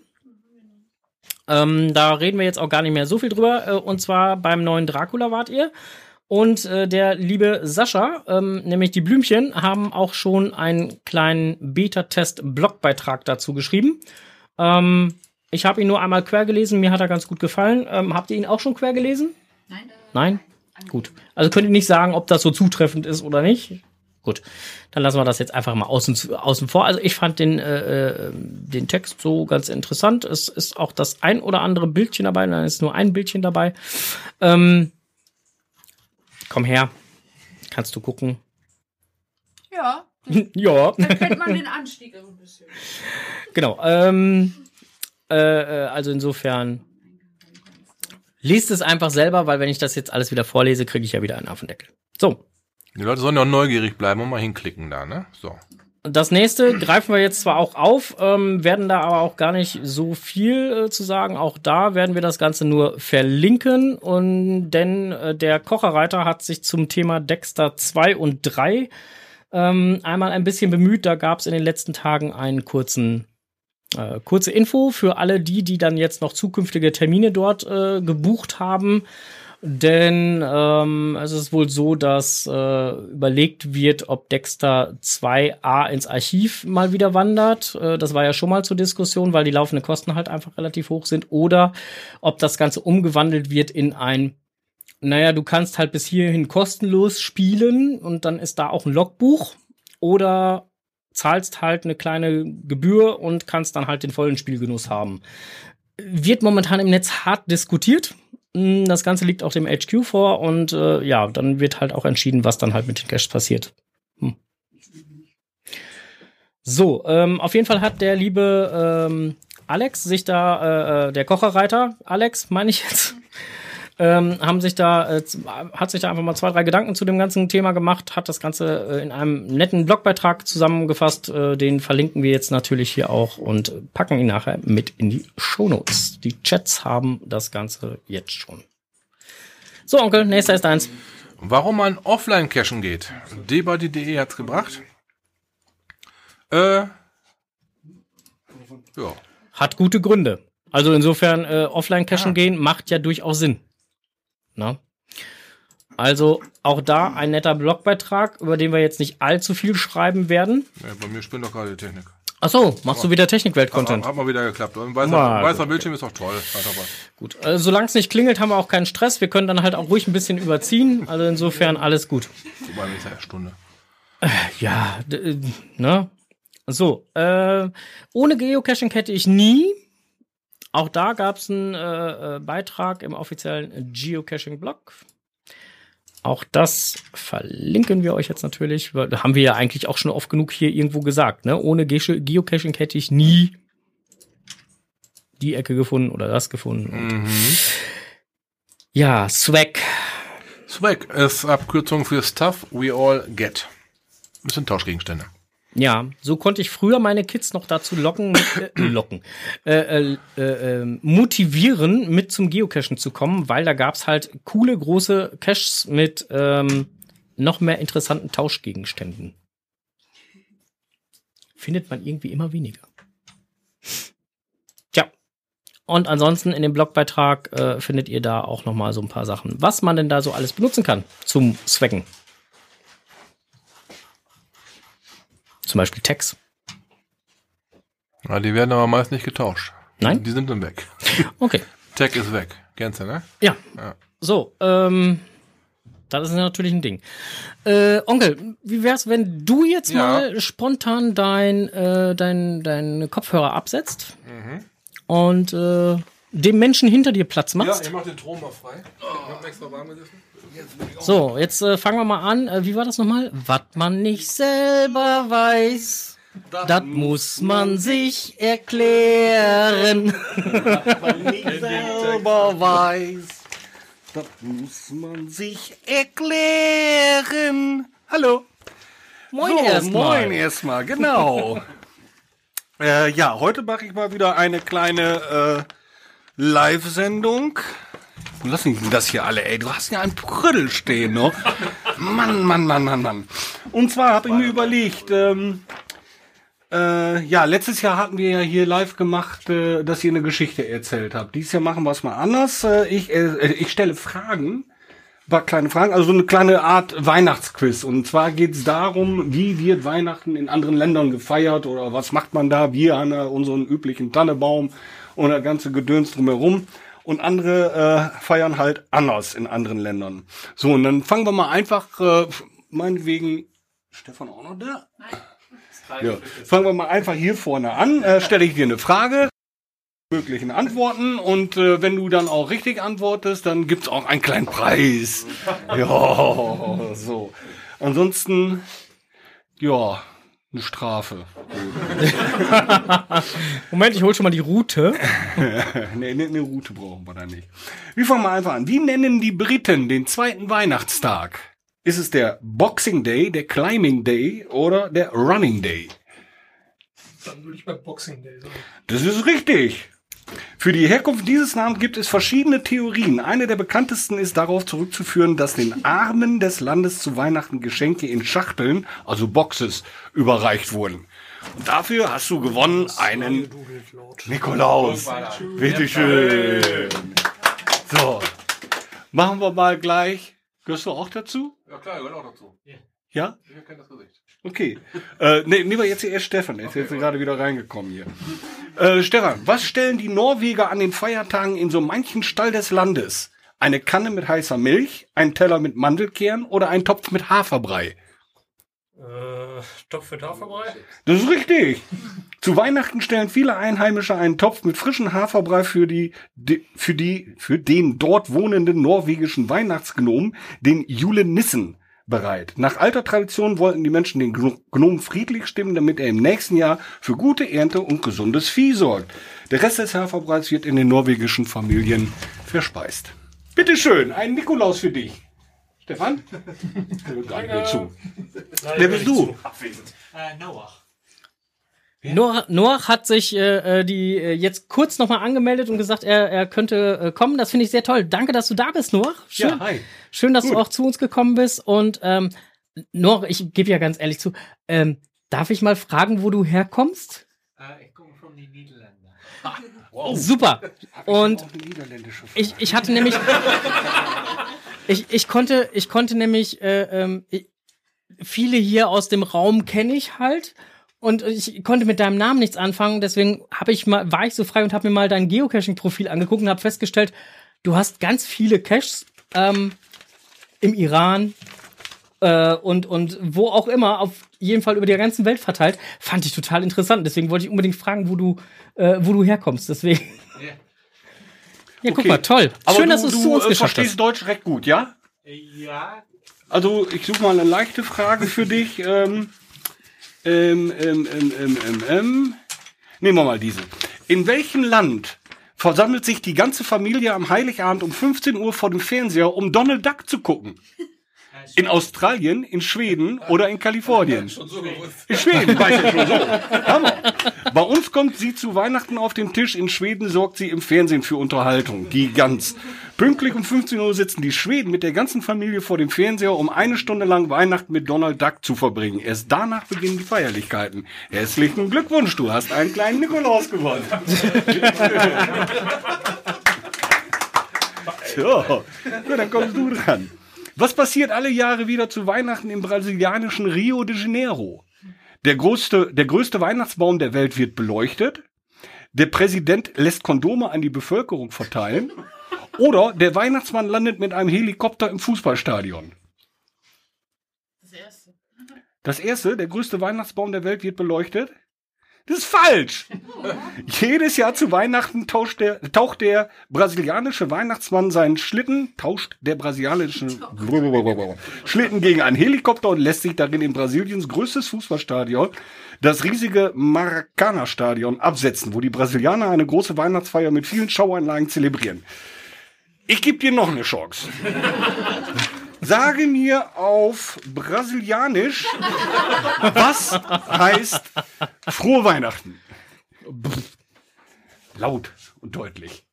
Ähm, da reden wir jetzt auch gar nicht mehr so viel drüber. Äh, und zwar beim neuen Dracula wart ihr. Und äh, der liebe Sascha, ähm, nämlich die Blümchen, haben auch schon einen kleinen Beta-Test-Blogbeitrag dazu geschrieben. Ähm, ich habe ihn nur einmal quer gelesen, mir hat er ganz gut gefallen. Ähm, habt ihr ihn auch schon quer gelesen? Nein. Nein? Gut. Also könnt ihr nicht sagen, ob das so zutreffend ist oder nicht. Gut, dann lassen wir das jetzt einfach mal außen, außen vor. Also ich fand den, äh, äh, den Text so ganz interessant. Es ist auch das ein oder andere Bildchen dabei, dann ist nur ein Bildchen dabei. Ähm, komm her, kannst du gucken. Ja, ja. da kennt man den Anstieg so ein bisschen. Genau. Ähm, äh, äh, also insofern liest es einfach selber, weil wenn ich das jetzt alles wieder vorlese, kriege ich ja wieder einen auf den Deckel. So, Die Leute sollen ja auch neugierig bleiben und mal hinklicken da, ne? So. Das nächste greifen wir jetzt zwar auch auf, ähm, werden da aber auch gar nicht so viel äh, zu sagen. Auch da werden wir das Ganze nur verlinken. Und denn äh, der Kocherreiter hat sich zum Thema Dexter 2 und 3 ähm, einmal ein bisschen bemüht. Da gab es in den letzten Tagen einen kurzen äh, kurze Info für alle die, die dann jetzt noch zukünftige Termine dort äh, gebucht haben. Denn ähm, es ist wohl so, dass äh, überlegt wird, ob Dexter 2a ins Archiv mal wieder wandert. Äh, das war ja schon mal zur Diskussion, weil die laufenden Kosten halt einfach relativ hoch sind. Oder ob das Ganze umgewandelt wird in ein, naja, du kannst halt bis hierhin kostenlos spielen und dann ist da auch ein Logbuch. Oder zahlst halt eine kleine Gebühr und kannst dann halt den vollen Spielgenuss haben. Wird momentan im Netz hart diskutiert das Ganze liegt auch dem HQ vor und äh, ja, dann wird halt auch entschieden, was dann halt mit den Caches passiert. Hm. So, ähm, auf jeden Fall hat der liebe ähm, Alex sich da, äh, äh der Kocherreiter, Alex meine ich jetzt, ähm, haben sich da, äh, hat sich da einfach mal zwei, drei Gedanken zu dem ganzen Thema gemacht, hat das Ganze äh, in einem netten Blogbeitrag zusammengefasst. Äh, den verlinken wir jetzt natürlich hier auch und packen ihn nachher mit in die Shownotes. Die Chats haben das Ganze jetzt schon. So, Onkel, nächster ist eins. Warum man offline cashen geht. Debody.de hat's gebracht. Äh, ja. Hat gute Gründe. Also insofern äh, offline cashen ja. gehen macht ja durchaus Sinn. Na? Also auch da ein netter Blogbeitrag, über den wir jetzt nicht allzu viel schreiben werden. Ja, bei mir spinnt doch gerade die Technik. Ach so, machst du wieder Technikwelt-Content? Hat, hat mal wieder geklappt. Ein weißer, Na, weißer Bildschirm ist auch toll. Gut, also, solange es nicht klingelt, haben wir auch keinen Stress. Wir können dann halt auch ruhig ein bisschen überziehen. Also insofern alles gut. Wobei, ja Stunde. Ja, äh, ne? So, äh, ohne Geocaching hätte ich nie. Auch da gab es einen äh, äh, Beitrag im offiziellen Geocaching-Blog. Auch das verlinken wir euch jetzt natürlich. Da haben wir ja eigentlich auch schon oft genug hier irgendwo gesagt. Ne? Ohne Ge Geocaching hätte ich nie die Ecke gefunden oder das gefunden. Mhm. Ja, Swag. Swag ist Abkürzung für Stuff We All Get. Das sind Tauschgegenstände. Ja, so konnte ich früher meine Kids noch dazu locken, äh, locken, äh, äh, äh, motivieren, mit zum Geocachen zu kommen, weil da gab's halt coole große Caches mit ähm, noch mehr interessanten Tauschgegenständen. Findet man irgendwie immer weniger. Tja. Und ansonsten in dem Blogbeitrag äh, findet ihr da auch noch mal so ein paar Sachen, was man denn da so alles benutzen kann zum Zwecken. Zum Beispiel Tags. Ja, die werden aber meist nicht getauscht. Nein? Die sind dann weg. Okay. Tag ist weg. Kennst du, ne? Ja. ja. So, ähm, das ist natürlich ein Ding. Äh, Onkel, wie wär's, wenn du jetzt ja. mal spontan dein, äh, dein, dein Kopfhörer absetzt mhm. und äh, dem Menschen hinter dir Platz machst? Ja, ihr macht den Strom mal frei. Ich hab extra warm gesessen. So, jetzt äh, fangen wir mal an. Äh, wie war das nochmal? Was man nicht selber weiß, das muss man sich erklären. Was man nicht selber weiß, das muss man sich erklären. Hallo. Moin so, erstmal. Moin erstmal, genau. äh, ja, heute mache ich mal wieder eine kleine äh, Live-Sendung. Lass mich das hier alle, ey. Du hast ja ein Prüdel stehen, ne? Mann, Mann, Mann, Mann, Mann. Und zwar habe ich mir überlegt, ähm, äh, ja, letztes Jahr hatten wir ja hier live gemacht, äh, dass ihr eine Geschichte erzählt habt. Dieses Jahr machen wir es mal anders. Äh, ich, äh, ich stelle Fragen, paar kleine Fragen, also so eine kleine Art Weihnachtsquiz. Und zwar geht es darum, wie wird Weihnachten in anderen Ländern gefeiert oder was macht man da? Wir an unseren üblichen Tannebaum und der ganze Gedöns drumherum und andere äh, feiern halt anders in anderen Ländern. So, und dann fangen wir mal einfach, äh, meinetwegen, Stefan auch noch da? Nein. Ja. Fangen wir mal einfach hier vorne an. Äh, Stelle ich dir eine Frage, möglichen Antworten und äh, wenn du dann auch richtig antwortest, dann gibt's auch einen kleinen Preis. Ja, so. Ansonsten, ja, eine Strafe. Moment, ich hol schon mal die Route. nee, nee, eine Route brauchen wir da nicht. Wir fangen mal einfach an. Wie nennen die Briten den zweiten Weihnachtstag? Ist es der Boxing Day, der Climbing Day oder der Running Day? Dann würde ich bei Boxing Day sagen. Das ist richtig. Für die Herkunft dieses Namens gibt es verschiedene Theorien. Eine der bekanntesten ist darauf zurückzuführen, dass den Armen des Landes zu Weihnachten Geschenke in Schachteln, also Boxes, überreicht wurden. Und dafür hast du gewonnen einen Nikolaus. Bitteschön. So, machen wir mal gleich. Gehörst du auch dazu? Ja klar, gehört auch dazu. Ja? Ich kenne das Gesicht. Okay. Äh, ne, nehmen wir jetzt erst Stefan. Er ist jetzt gerade wieder reingekommen hier. Äh, Stefan, was stellen die Norweger an den Feiertagen in so manchen Stall des Landes? Eine Kanne mit heißer Milch, ein Teller mit Mandelkern oder ein Topf mit Haferbrei? Äh, Topf mit Haferbrei? Das ist richtig. Zu Weihnachten stellen viele Einheimische einen Topf mit frischem Haferbrei für die, die für die, für den dort wohnenden norwegischen Weihnachtsgnomen, den Julenissen, bereit. Nach alter Tradition wollten die Menschen den Gno- Gnomen friedlich stimmen, damit er im nächsten Jahr für gute Ernte und gesundes Vieh sorgt. Der Rest des Haferbreis wird in den norwegischen Familien verspeist. Bitteschön, ein Nikolaus für dich. Stefan? Gar nicht zu. Wer bist du? Äh, Noah. Noah, Noah hat sich äh, äh, die äh, jetzt kurz nochmal angemeldet und gesagt, er, er könnte äh, kommen. Das finde ich sehr toll. Danke, dass du da bist, Noah. Schön, Ja, hi. Schön dass Gut. du auch zu uns gekommen bist. Und ähm, Noah, ich gebe ja ganz ehrlich zu, ähm, darf ich mal fragen, wo du herkommst? Äh, ich komme von den Niederlanden. Super. Und niederländische ich, ich hatte nämlich, ich, ich konnte, ich konnte nämlich, äh, ähm, viele hier aus dem Raum kenne ich halt. Und ich konnte mit deinem Namen nichts anfangen, deswegen habe ich mal, war ich so frei und habe mir mal dein Geocaching-Profil angeguckt und habe festgestellt, du hast ganz viele Caches ähm, im Iran äh, und, und wo auch immer, auf jeden Fall über die ganze Welt verteilt. Fand ich total interessant. Deswegen wollte ich unbedingt fragen, wo du, äh, wo du herkommst. Deswegen. Ja, guck Okay. mal, toll. Aber Schön, du, dass du es du zu uns äh, geschafft verstehst hast. Deutsch recht gut, ja? Ja, Also, ich suche mal eine leichte Frage für dich. Ähm, ähm, ähm, ähm, ähm, ähm, ähm. Nehmen wir mal diese. In welchem Land versammelt sich die ganze Familie am Heiligabend um 15 Uhr vor dem Fernseher, um Donald Duck zu gucken? In Australien, in Schweden oder in Kalifornien? In Schweden, weiß ich schon so. Hammer. Bei uns kommt sie zu Weihnachten auf den Tisch. In Schweden sorgt sie im Fernsehen für Unterhaltung. Die ganz. Pünktlich um 15 Uhr sitzen die Schweden mit der ganzen Familie vor dem Fernseher, um eine Stunde lang Weihnachten mit Donald Duck zu verbringen. Erst danach beginnen die Feierlichkeiten. Herzlichen Glückwunsch, du hast einen kleinen Nikolaus gewonnen. so, so, dann kommst du dran. Was passiert alle Jahre wieder zu Weihnachten im brasilianischen Rio de Janeiro? Der größte, der größte Weihnachtsbaum der Welt wird beleuchtet. Der Präsident lässt Kondome an die Bevölkerung verteilen. Oder der Weihnachtsmann landet mit einem Helikopter im Fußballstadion. Das erste. Das erste, der größte Weihnachtsbaum der Welt wird beleuchtet. Das ist falsch. Jedes Jahr zu Weihnachten tauscht der, taucht der brasilianische Weihnachtsmann seinen Schlitten, tauscht der brasilianische Schlitten gegen einen Helikopter und lässt sich darin in Brasiliens größtes Fußballstadion, das riesige Maracana-Stadion, absetzen, wo die Brasilianer eine große Weihnachtsfeier mit vielen Schauanlagen zelebrieren. Ich gebe dir noch eine Chance. Sage mir auf Brasilianisch, was heißt frohe Weihnachten? Pff. Laut und deutlich.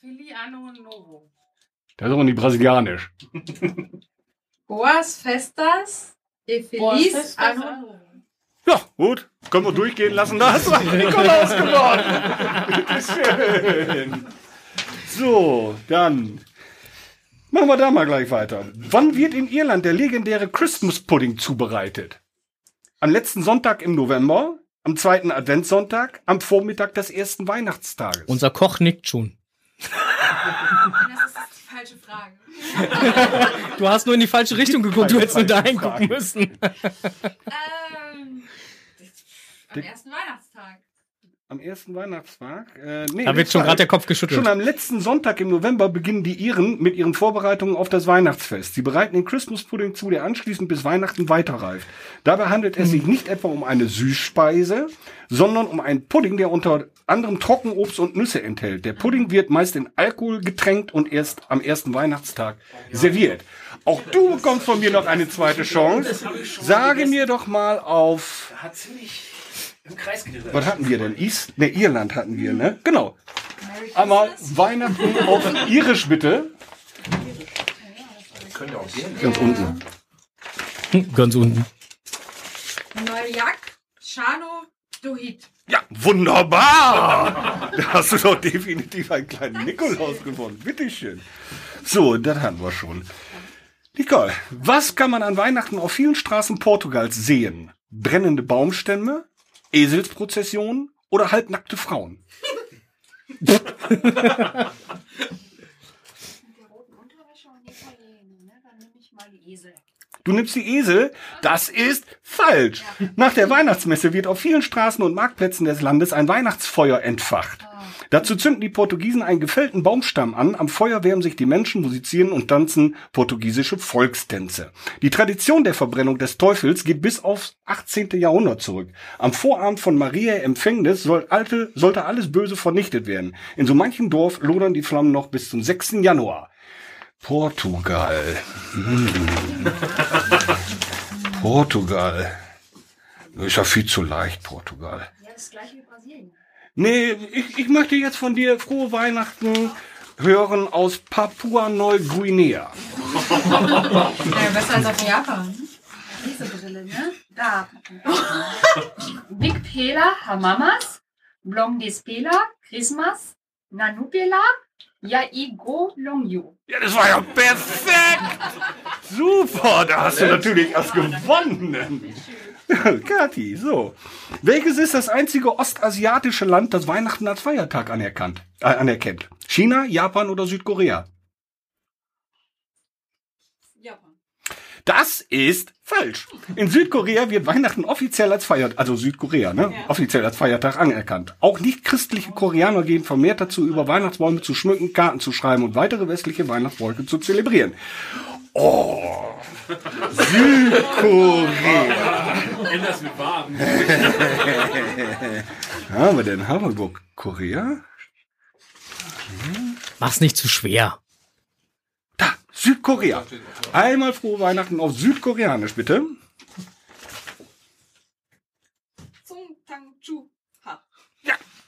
Fili Anno Novo. Das ist auch nicht brasilianisch. Boas Festas e Feliz Anno Novo. Ja, gut. Können wir durchgehen lassen. Da hast du Nikolaus gewonnen. Bitteschön. So, dann machen wir da mal gleich weiter. Wann wird in Irland der legendäre Christmas Pudding zubereitet? Am letzten Sonntag im November, am zweiten Adventssonntag, am Vormittag des ersten Weihnachtstages. Unser Koch nickt schon. Das ist die falsche Frage. Du hast nur in die falsche Richtung geguckt, du hättest nur dahin gucken müssen. ähm, am ersten Weihnachtstag. Am ersten Weihnachtstag? Äh, nee, Da wird schon gerade der Kopf geschüttelt. Schon am letzten Sonntag im November beginnen die Iren mit ihren Vorbereitungen auf das Weihnachtsfest. Sie bereiten den Christmas Pudding zu, der anschließend bis Weihnachten weiterreift. Dabei handelt es sich nicht etwa um eine Süßspeise, sondern um einen Pudding, der unter anderem Trockenobst und Nüsse enthält. Der Pudding wird meist in Alkohol getränkt und erst am ersten Weihnachtstag serviert. Auch du bekommst von mir noch eine zweite Chance. Sage mir doch mal auf Hat ziemlich im Kreis gedreht. was hatten wir denn? Is ne, Irland hatten wir, ne? Genau. Einmal Weihnachten auf Irisch bitte. Auch gerne. Ganz unten. Ganz unten. Neujack, Shano, Duhit. Ja, wunderbar! Da hast du doch definitiv einen kleinen Nikolaus gewonnen. Bitteschön. So, das hatten wir schon. Nicole, was kann man an Weihnachten auf vielen Straßen Portugals sehen? Brennende Baumstämme, Eselsprozessionen oder halbnackte Frauen? Du nimmst die Esel? Das ist falsch. Nach der Weihnachtsmesse wird auf vielen Straßen und Marktplätzen des Landes ein Weihnachtsfeuer entfacht. Dazu zünden die Portugiesen einen gefällten Baumstamm an. Am Feuer wärmen sich die Menschen, musizieren und tanzen portugiesische Volkstänze. Die Tradition der Verbrennung des Teufels geht bis aufs 18. Jahrhundert zurück. Am Vorabend von Maria Empfängnis soll alte, sollte alles Böse vernichtet werden. In so manchem Dorf lodern die Flammen noch bis zum 6. Januar. Portugal. Hm. Portugal. Ist ja viel zu leicht, Portugal. Ja, das gleiche. Nee, ich, ich möchte jetzt von dir frohe Weihnachten hören aus Papua-Neuguinea. Ja, besser als auf Japan. Diese Brille, ne? Da. Big Pela, Hamamas, Blong Dispela, Christmas, Nanupela, Yaigo Longyu. Ja, das war ja perfekt! Super, da hast du natürlich erst gewonnen. Kathi, so. Welches ist das einzige ostasiatische Land, das Weihnachten als Feiertag anerkannt, äh, anerkennt? China, Japan oder Südkorea? Japan. Das ist falsch. In Südkorea wird Weihnachten offiziell als Feiertag, also Südkorea, ne? Offiziell als Feiertag anerkannt. Auch nicht christliche Koreaner gehen vermehrt dazu, über Weihnachtsbäume zu schmücken, Karten zu schreiben und weitere westliche Weihnachtsbräuche zu zelebrieren. Oh, Südkorea. Änders mit warm. haben wir denn? Wir Korea? Mach's nicht zu schwer. Südkorea. Einmal frohe Weihnachten auf Südkoreanisch, bitte. Sung Tang Chu Ha.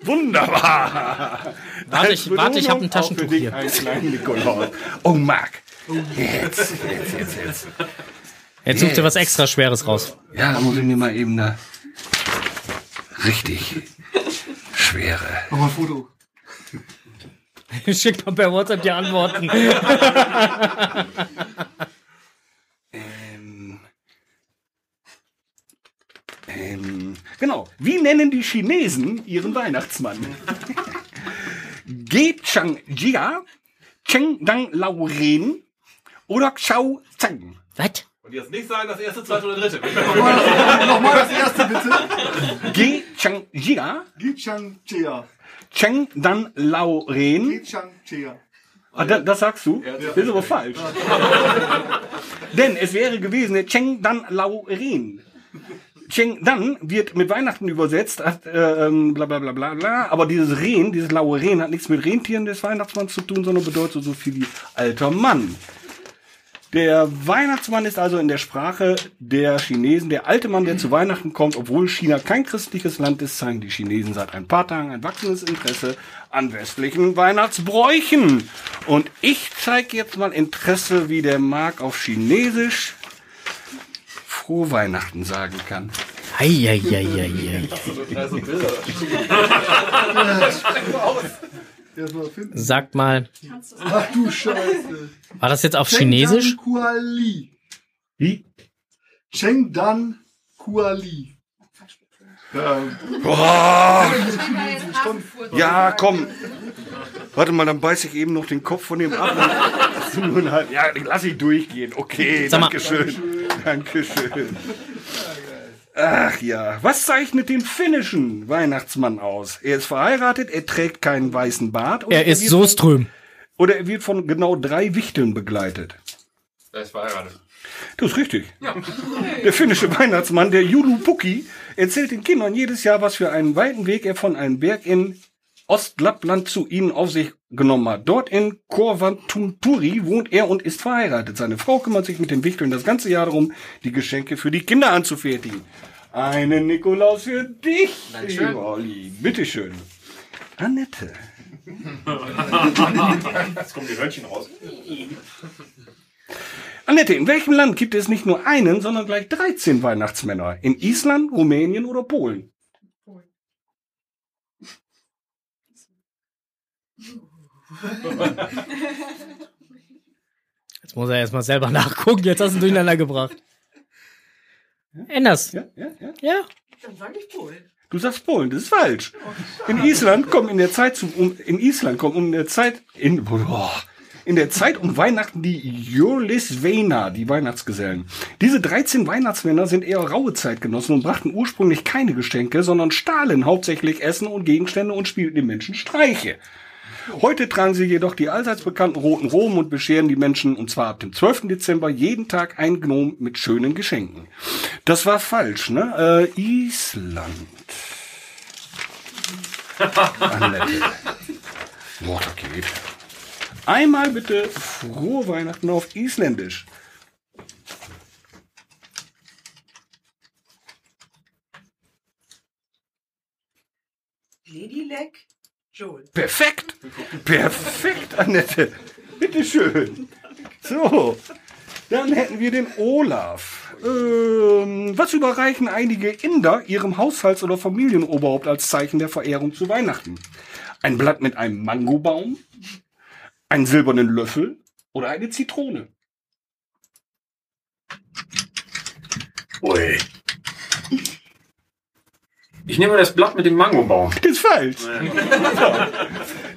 Wunderbar. Warte, ich- warte, ich hab ein Belohnung auch für Taschentuch hier. Einen kleinen Nikolaus. Oh, Marc. Jetzt, jetzt, jetzt, jetzt. Jetzt such dir was extra Schweres raus. Ja, da muss ich mir mal eben eine richtig schwere. Mach mal ein Foto. Schick mal per WhatsApp die Antworten. Ähm, ähm, genau. Wie nennen die Chinesen ihren Weihnachtsmann? Ge Chang Jia, Cheng Dang Lauren oder Xiao Zhang? Was? Und jetzt nicht sagen, das erste, zweite oder dritte. Nochmal das erste bitte. Ge Chang Jia, Gichang Chea. Cheng Dan Lauren. Gichang Chea. Ah, da, das sagst du? Das ist aber falsch. Denn es wäre gewesen, der Cheng Dan Lauren. Cheng Dan wird mit Weihnachten übersetzt, hat, äh, ähm, bla bla bla bla bla, aber dieses Ren, dieses laue Ren hat nichts mit Rentieren des Weihnachtsmanns zu tun, sondern bedeutet so viel wie alter Mann. Der Weihnachtsmann ist also in der Sprache der Chinesen der alte Mann, der zu Weihnachten kommt. Obwohl China kein christliches Land ist, zeigen die Chinesen seit ein paar Tagen ein wachsendes Interesse an westlichen Weihnachtsbräuchen. Und ich zeige jetzt mal Interesse, wie der Marc auf Chinesisch frohe Weihnachten sagen kann. Eieieiei. Erstmal finden. Sagt mal, Ach du Scheiße. war das jetzt auf Chinesisch? Chengdan Kuali. Wie? Chengdan Kuali. Ja. Boah. Schon- Ja, komm. Warte mal, dann beiß ich eben noch den Kopf von dem ab. Halb- Ja, lass ich durchgehen. Okay, Sag mal- danke schön. Danke schön. Ach ja, was zeichnet den finnischen Weihnachtsmann aus? Er ist verheiratet, er trägt keinen weißen Bart. und Er ist wird Soström. Von, oder er wird von genau drei Wichteln begleitet. Er ist verheiratet. Das ist richtig. Der finnische Weihnachtsmann, der Julu Pukki, erzählt den Kindern jedes Jahr, was für einen weiten Weg er von einem Berg in Ostlappland zu ihnen auf sich genommen hat. Dort in Korvantunturi wohnt er und ist verheiratet. Seine Frau kümmert sich mit den Wichteln das ganze Jahr darum, die Geschenke für die Kinder anzufertigen. Einen Nikolaus für dich, Dankeschön. Olli. Bitteschön. Annette. Jetzt kommen die Hörnchen raus. Annette, in welchem Land gibt es nicht nur einen, sondern gleich 13 Weihnachtsmänner? In Island, Rumänien oder Polen? Jetzt muss er erstmal selber nachgucken. Jetzt hast du ihn durcheinander gebracht. Enders. Ja, ja, ja. Ja. Dann sage ich Polen. Du sagst Polen, das ist falsch. In Island kommen in der Zeit zu, um, in Island kommen um der Zeit in boah, in der Zeit um Weihnachten die Jolisvena, die Weihnachtsgesellen. Diese 13 Weihnachtsmänner sind eher raue Zeitgenossen und brachten ursprünglich keine Geschenke, sondern stahlen hauptsächlich Essen und Gegenstände und spielten den Menschen Streiche. Heute tragen sie jedoch die allseits bekannten roten Roben und bescheren die Menschen, und zwar ab dem 12. Dezember, jeden Tag ein Gnom mit schönen Geschenken. Das war falsch, ne? Äh, Island. Annette. Watergate. Einmal bitte frohe Weihnachten auf Isländisch. Ladylek Joel. Perfekt. Perfekt, Annette. Bitteschön. So. Dann hätten wir den Olaf. Ähm, was überreichen einige Inder ihrem Haushalts- oder Familienoberhaupt als Zeichen der Verehrung zu Weihnachten? Ein Blatt mit einem Mangobaum, einen silbernen Löffel oder eine Zitrone? Ui. Ich nehme das Blatt mit dem Mangobaum. Das ist falsch.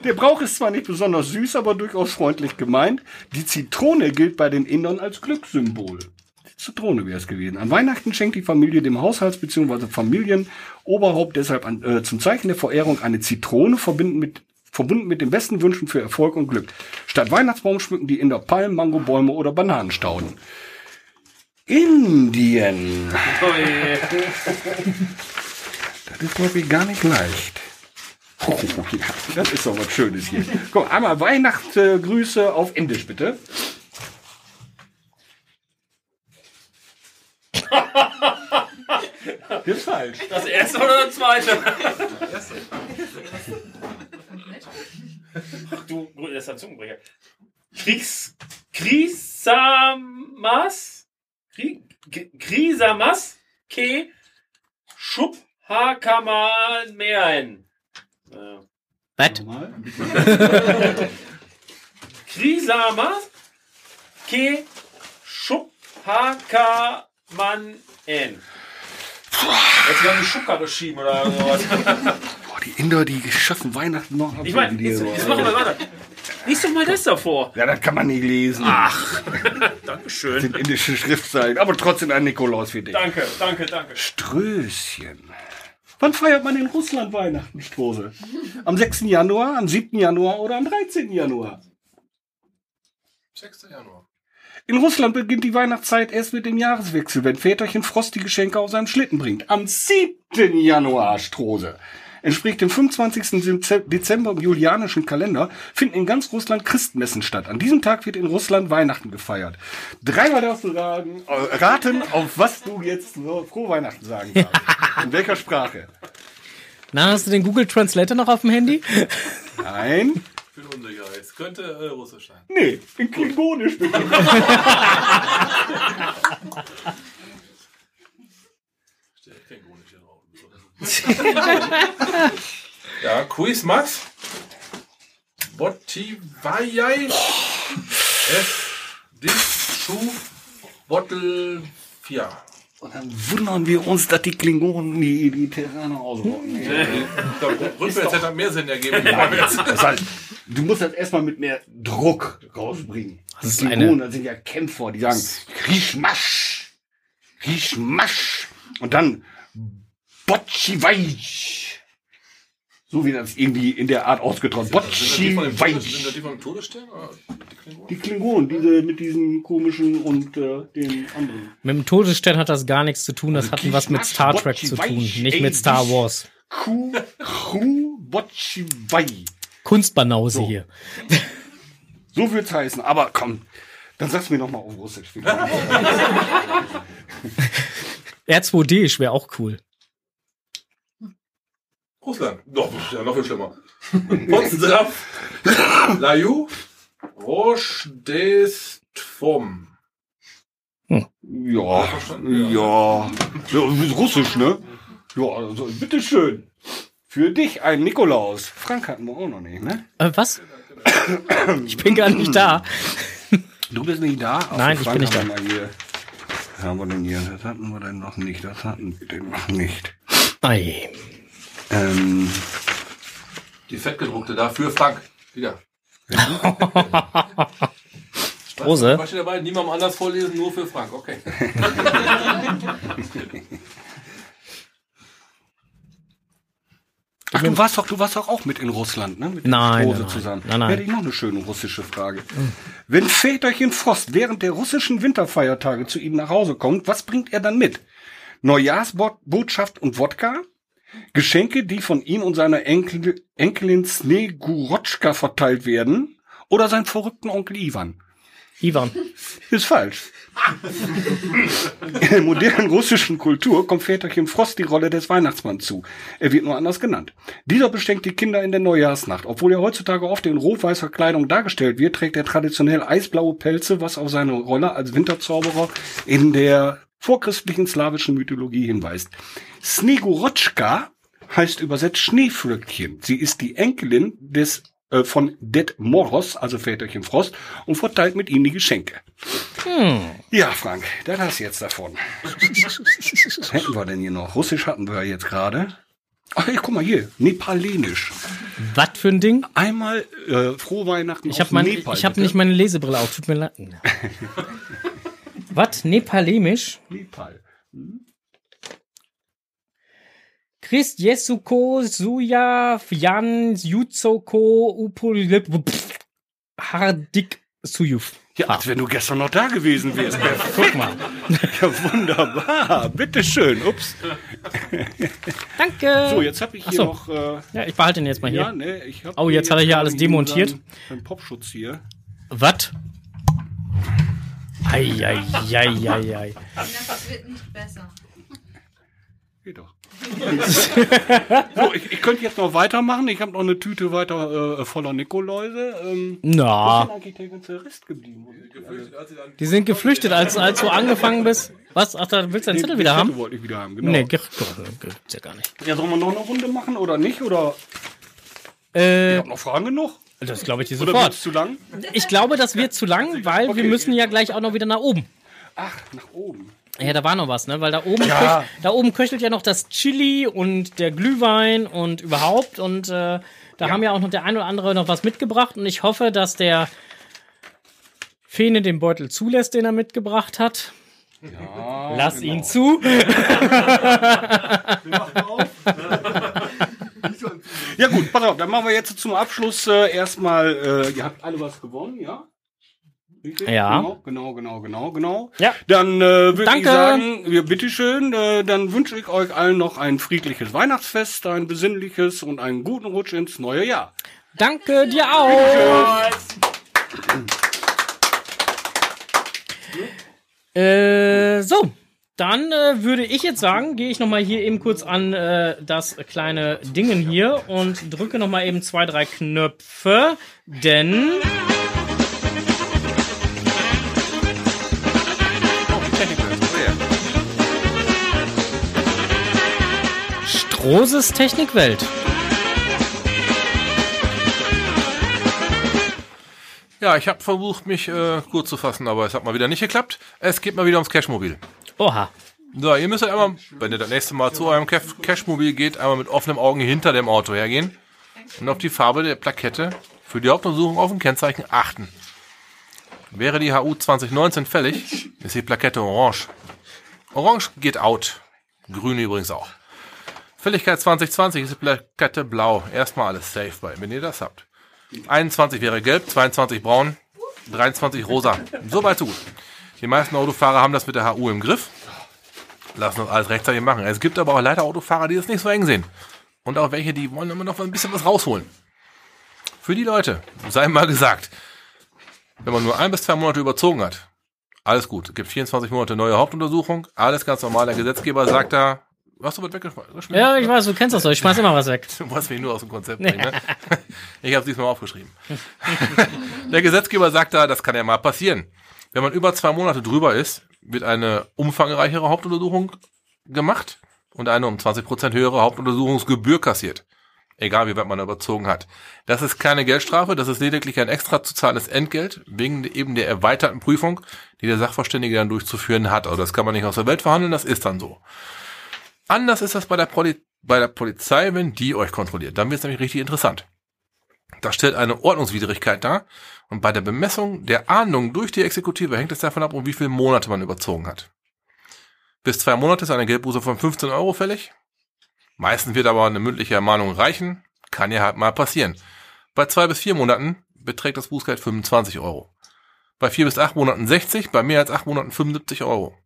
Der Brauch ist zwar nicht besonders süß, aber durchaus freundlich gemeint. Die Zitrone gilt bei den Indern als Glückssymbol. Die Zitrone wäre es gewesen. An Weihnachten schenkt die Familie dem Haushalts- bzw. Familienoberhaupt deshalb an, äh, zum Zeichen der Verehrung eine Zitrone verbinden mit, verbunden mit den besten Wünschen für Erfolg und Glück. Statt Weihnachtsbaum schmücken die Inder Palmen, Mangobäume oder Bananenstauden. Indien. Das ist, glaube ich, gar nicht leicht. Oh, ja, das ist doch was Schönes hier. Komm, einmal Weihnachtsgrüße auf Indisch, bitte. Das ist falsch. Das erste oder das zweite? Ach du, das ist ein Zungenbrecher. Kriegs. Krisamas? Krisamas? Ke. Schub. Hakaman Meeren. Ja. Was? Krisamas? Ke. Schub. Hakaman En. Jetzt haben die Schucker geschrieben oder sowas. Boah, die Inder, die schaffen Weihnachten noch. Ich meine, die jetzt, jetzt machen wir weiter. Lies doch mal das davor. Ja, das kann man nicht lesen. Ach, Das Dankeschön. sind indische Schriftzeichen, aber trotzdem ein Nikolaus für dich. Danke, danke, danke. Strößchen. Wann feiert man in Russland Weihnachten, Strose? Am 6. Januar, am 7. Januar oder am 13. Januar? 6. Januar. In Russland beginnt die Weihnachtszeit erst mit dem Jahreswechsel, wenn Väterchen Frost die Geschenke auf seinem Schlitten bringt. Am 7. Januar, Strose. Entspricht dem 25. Dezem- Dezember im julianischen Kalender, finden in ganz Russland Christmessen statt. An diesem Tag wird in Russland Weihnachten gefeiert. Dreimal darfst du raten, äh, raten auf was du jetzt so frohe Weihnachten sagen darfst. In welcher Sprache? Na, hast du den Google Translator noch auf dem Handy? Nein. Ich bin unsicher. Es könnte äh, Russisch sein. Nee, in Klingonisch bitte. Steht Klingonisch hier drauf. ja, Quiz Max. Botivayai. F. Dis. Schu. Bottle 4. Und dann wundern wir uns, dass die Klingonen die, die Terraner ausrotten. Rückwärts hätte mehr Sinn ergeben. Das heißt, du musst das erstmal mit mehr Druck rausbringen. Das ist die eine- Klingonen, das sind ja Kämpfer, die sagen, Riechmasch, Riechmasch. Und dann Bocciwaj. So wie das irgendwie in der Art ausgetragen. Das die von dem Todesstern? oder die Klingonen? Die Klingonen, diese mit diesen komischen und äh, den anderen. Mit dem Todesstern hat das gar nichts zu tun. Das hat was mit Star Trek zu tun, nicht mit Star Wars. Ku, Ku, Bocciwaj. Kunstbanause hier. So wird's heißen. Aber komm, dann sag's mir noch mal auf Russisch. R2D wäre auch cool. Russland. Doch, das ist ja noch viel schlimmer. Pozdrav. Laju. Roche des Tvom. Ja, ja. ja Russisch, ne? Ja, also, bitteschön. Für dich ein Nikolaus. Frank hatten wir auch noch nicht, ne? Äh, was? Ich bin gar nicht da. Du bist nicht da? Ach, Nein, ich Frank bin nicht da. Was haben wir denn hier? Das hatten wir denn noch nicht. Das hatten wir denn noch nicht. Ei. Ähm, Die fettgedruckte da für Frank. Wieder. Strose? Was steht dabei? Niemandem anders vorlesen, nur für Frank. Okay. Ach, du warst doch, du warst doch auch mit in Russland, ne? Mit Nein, Strose nein, zusammen. Nein, nein. Hätte ich noch eine schöne russische Frage. Wenn Väterchen Frost während der russischen Winterfeiertage zu ihm nach Hause kommt, was bringt er dann mit? Neujahrsbotschaft und Wodka? Geschenke, die von ihm und seiner Enkel, Enkelin Snegurotschka verteilt werden? Oder seinen verrückten Onkel Ivan? Ivan. Ist falsch. In der modernen russischen Kultur kommt Väterchen Frost die Rolle des Weihnachtsmanns zu. Er wird nur anders genannt. Dieser beschenkt die Kinder in der Neujahrsnacht. Obwohl er heutzutage oft in rot-weißer Kleidung dargestellt wird, trägt er traditionell eisblaue Pelze, was auf seine Rolle als Winterzauberer in der vorchristlichen slawischen Mythologie hinweist. Snegurotschka heißt übersetzt Schneeflöckchen. Sie ist die Enkelin des äh, von Det Moros, also Väterchen Frost, und verteilt mit ihm die Geschenke. Hm. Ja, Frank, das hast du jetzt davon. Was hätten wir denn hier noch? Russisch hatten wir ja jetzt gerade. Ach, ey, guck mal hier, Nepalenisch. Was für ein Ding? Einmal äh, frohe Weihnachten Ich habe mein, Nepal. ich hab bitte. nicht meine Lesebrille auf. Tut mir leid. Was? Nepalemisch? Nepal. Christ Jesuko Suya Jan Jutsoko Upul Hardik Suyuf. Ja, als wenn du gestern noch da gewesen wärst. Guck mal. Ja, wunderbar. Bitteschön. Ups. Danke. So, jetzt habe ich hier so. noch... Äh, Ja, ich behalte ihn jetzt mal hier. Ja, ne, ich hab Oh, jetzt hat er hier alles demontiert. unseren Popschutz hier. Was? Eieieiei. Das wird nicht besser. Geht doch. So, ich, ich könnte jetzt noch weitermachen. Ich habe noch eine Tüte weiter äh, voller Nikoläuse. Ähm, Na. Wo ist denn eigentlich der ganze Rest geblieben? Die sind geflüchtet, als, als du angefangen bist. Was? Ach, da willst du deinen Zettel wieder haben? wollte ich wieder haben, genau. Nee, ge- gibt's ja gar nicht. Ja, sollen wir noch eine Runde machen oder nicht? Oder Äh, ich hab noch Fragen genug? das glaube ich dir Oder sofort. wird's zu lang? Ich glaube, das wird zu lang, weil wir müssen ja gleich auch noch wieder nach oben. Ach, nach oben. Ja, da war noch was, ne? Weil da oben, Ja. köch, da oben köchelt ja noch das Chili und der Glühwein und überhaupt. Und äh, da haben ja auch noch der ein oder andere noch was mitgebracht. Und ich hoffe, dass der Fene den Beutel zulässt, den er mitgebracht hat. Ja, Lass genau. ihn zu. Ja gut, pass auf, dann machen wir jetzt zum Abschluss äh, erstmal, äh, ihr habt alle was gewonnen, ja? Richtig? Ja. Genau, genau, genau, genau, genau. Ja. Dann äh, würde ich sagen, ja, bitteschön, äh, dann wünsche ich euch allen noch ein friedliches Weihnachtsfest, ein besinnliches und einen guten Rutsch ins neue Jahr. Danke dir auch. Äh, so. Dann äh, würde ich jetzt sagen, gehe ich noch mal hier eben kurz an äh, das kleine Dingen hier und drücke noch mal eben zwei, drei Knöpfe, denn Strohses Technikwelt. Ja, ich habe versucht, mich äh, kurz zu fassen, aber es hat mal wieder nicht geklappt. Es geht mal wieder ums Cashmobil. Oha. So, ihr müsst halt einmal, wenn ihr das nächste Mal zu eurem Cash- Cashmobil geht, einmal mit offenen Augen hinter dem Auto hergehen und auf die Farbe der Plakette für die Hauptuntersuchung auf dem Kennzeichen achten. Wäre die HU 2019 fällig, ist die Plakette orange. Orange geht out. Grüne übrigens auch. Fälligkeit 2020 ist die Plakette blau. Erstmal alles safe bei, wenn ihr das habt. 21 wäre gelb, 22 braun, 23 rosa. So weit so gut. Die meisten Autofahrer haben das mit der HU im Griff. Lassen das alles rechtzeitig machen. Es gibt aber auch leider Autofahrer, die das nicht so eng sehen. Und auch welche, die wollen immer noch ein bisschen was rausholen. Für die Leute, sei mal gesagt, wenn man nur ein bis zwei Monate überzogen hat, alles gut. Es gibt 24 Monate neue Hauptuntersuchung, alles ganz normal. Der Gesetzgeber sagt da, hast du was weggeschmissen? Ja, ich weiß, du kennst das so. Ich schmeiß immer was weg. Du wolltest mich nur aus dem Konzept bringen, ne? Ich habe diesmal aufgeschrieben. Der Gesetzgeber sagt da, das kann ja mal passieren. Wenn man über zwei Monate drüber ist, wird eine umfangreichere Hauptuntersuchung gemacht und eine um 20% höhere Hauptuntersuchungsgebühr kassiert. Egal wie weit man überzogen hat. Das ist keine Geldstrafe, das ist lediglich ein extra zu zahlendes Entgelt, wegen eben der erweiterten Prüfung, die der Sachverständige dann durchzuführen hat. Also das kann man nicht aus der Welt verhandeln, das ist dann so. Anders ist das bei der, Poli bei der Polizei, wenn die euch kontrolliert. Dann wird es nämlich richtig interessant. Das stellt eine Ordnungswidrigkeit dar und bei der Bemessung der Ahndung durch die Exekutive hängt es davon ab, um wie viele Monate man überzogen hat. Bis zwei Monate ist eine Geldbuße von 15 Euro fällig. Meistens wird aber eine mündliche Ermahnung reichen. Kann ja halt mal passieren. Bei zwei bis vier Monaten beträgt das Bußgeld 25 Euro. Bei vier bis acht Monaten 60, bei mehr als acht Monaten 75 Euro.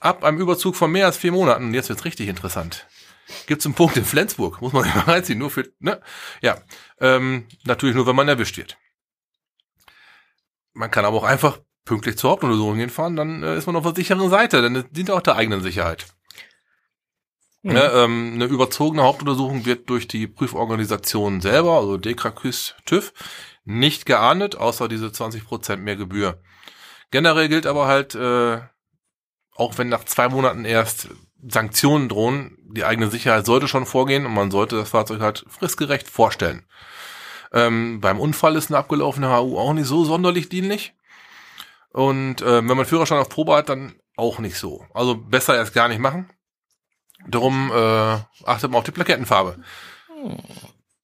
Ab einem Überzug von mehr als vier Monaten, und jetzt wird's richtig interessant, gibt's einen Punkt in Flensburg, muss man mal reinziehen, nur für, ne? Ja, ähm, natürlich nur, wenn man erwischt wird. Man kann aber auch einfach pünktlich zur Hauptuntersuchung hinfahren, dann äh, ist man auf der sicheren Seite, dann dient auch der eigenen Sicherheit. Mhm. Ne, ähm, eine überzogene Hauptuntersuchung wird durch die Prüforganisation selber, also Dekrakys TÜV, nicht geahndet, außer diese 20% mehr Gebühr. Generell gilt aber halt, äh, auch wenn nach zwei Monaten erst Sanktionen drohen, die eigene Sicherheit sollte schon vorgehen und man sollte das Fahrzeug halt fristgerecht vorstellen. Ähm, beim Unfall ist eine abgelaufene HU auch nicht so sonderlich dienlich. Und äh, wenn man Führerschein auf Probe hat, dann auch nicht so. Also besser erst gar nicht machen. Darum äh, achtet mal auf die Plakettenfarbe.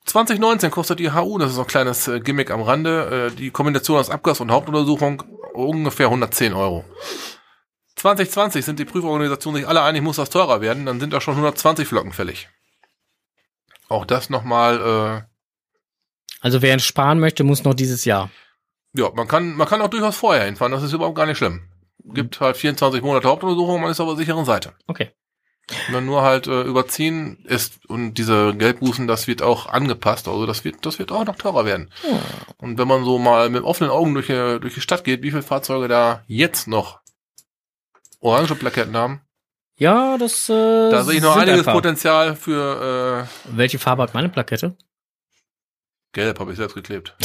2019 kostet die HU, das ist so ein kleines äh, Gimmick am Rande, äh, die Kombination aus Abgas und Hauptuntersuchung ungefähr 110 Euro. 2020 sind die Prüforganisationen sich alle einig, muss das teurer werden, dann sind da schon 120 Flocken fällig. Auch das nochmal, Also wer sparen möchte, muss noch dieses Jahr. äh, ja, man kann, man kann auch durchaus vorher hinfahren, das ist überhaupt gar nicht schlimm. Gibt halt 24 Monate Hauptuntersuchung, man ist auf der sicheren Seite. Okay. Wenn man nur halt äh, überziehen ist und diese Geldbußen, das wird auch angepasst, also das wird, das wird auch noch teurer werden. Und wenn man so mal mit offenen Augen durch die, durch die Stadt geht, wie viele Fahrzeuge da jetzt noch orange Plaketten haben, Ja, das. Äh, da sehe ich noch einiges ein. Potenzial für äh, Welche Farbe hat meine Plakette? Gelb, habe ich selbst geklebt.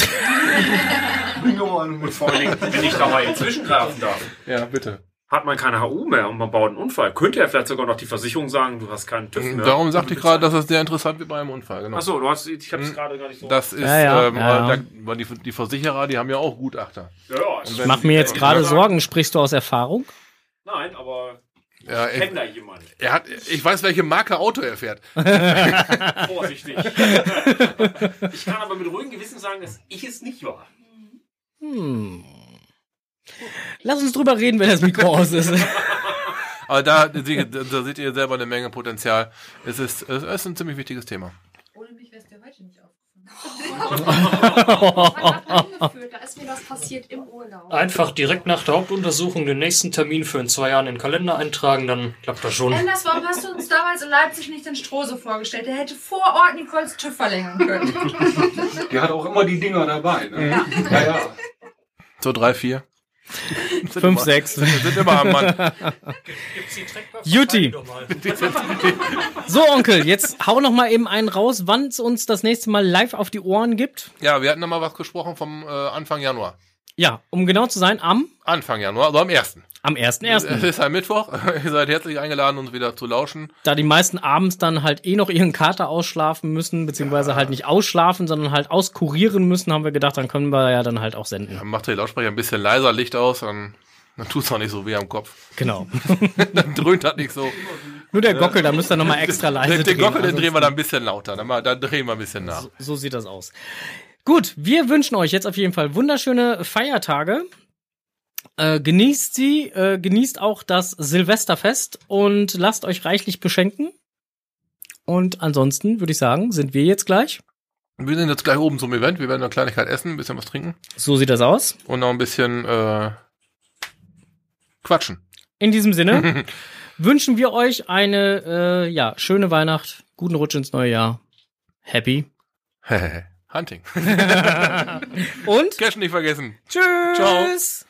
Und vor allen Dingen, wenn ich da mal inzwischen greifen darf. Ja, bitte. Hat man keine HU mehr und man baut einen Unfall, könnte ja vielleicht sogar noch die Versicherung sagen, du hast keinen TÜV mehr. Darum sagte ich gerade, dass es sehr interessant wird bei einem Unfall. Genau. Achso, du hast, ich habe es gerade gar nicht so. Das ist, Ja, ja, ähm, ja, ja. Da, weil die, die Versicherer, die haben ja auch Gutachter. Ja, ja, ich wenn- Ich mach mir jetzt gerade Sorgen. Sprichst du aus Erfahrung? Nein, aber Ja, ich kenne da jemanden. Er hat, ich weiß, welche Marke Auto er fährt. Vorsichtig. ich kann aber mit ruhigem Gewissen sagen, dass ich es nicht war. Hm. Lass uns drüber reden, wenn das Mikro aus ist. Aber da, da, seht ihr selber eine Menge Potenzial. Es ist, es ist ein ziemlich wichtiges Thema. Ohne mich wär's dir heute nicht aufgefallen. Da ist mir das passiert im Urlaub. Einfach direkt nach der Hauptuntersuchung den nächsten Termin für in zwei Jahren in den Kalender eintragen, dann klappt das schon. Anders, warum hast du uns damals in Leipzig nicht den Strose vorgestellt? Der hätte vor Ort Nicoles TÜV verlängern können. Die hat auch immer die Dinger dabei. Ne? Ja. ja, ja. So drei, vier. Fünf, immer- sechs. Sind immer am Mann. Juti. So, Onkel, jetzt hau noch mal eben einen raus, wann es uns das nächste Mal live auf die Ohren gibt. Ja, wir hatten noch mal was gesprochen vom äh, Anfang Januar. Ja, um genau zu sein, am Anfang Januar, also am 1. am 1.1. Es ist ein Mittwoch. Ihr seid herzlich eingeladen, uns wieder zu lauschen. Da die meisten abends dann halt eh noch ihren Kater ausschlafen müssen, beziehungsweise halt nicht ausschlafen, sondern halt auskurieren müssen, haben wir gedacht, dann können wir ja dann halt auch senden. Dann macht ihr die Lautsprecher ein bisschen leiser, Licht aus, dann, dann tut's auch nicht so weh am Kopf. Genau. dann dröhnt das nicht so. Nur der Gockel, da müsst ihr noch mal extra leise Den, den drehen, Gockel, den ansonsten- drehen wir dann ein bisschen lauter. Dann, mal, dann drehen wir ein bisschen nach. So, so sieht das aus. Gut, wir wünschen euch jetzt auf jeden Fall wunderschöne Feiertage. Äh, genießt sie, äh, genießt auch das Silvesterfest und lasst euch reichlich beschenken. Und ansonsten würde ich sagen, sind wir jetzt gleich. Wir sind jetzt gleich oben zum Event. Wir werden eine Kleinigkeit essen, ein bisschen was trinken. So sieht das aus. Und noch ein bisschen äh, quatschen. In diesem Sinne wünschen wir euch eine äh, ja, schöne Weihnacht, guten Rutsch ins neue Jahr. Happy. Hunting. Und? Cash nicht vergessen. Tschüss. Ciao.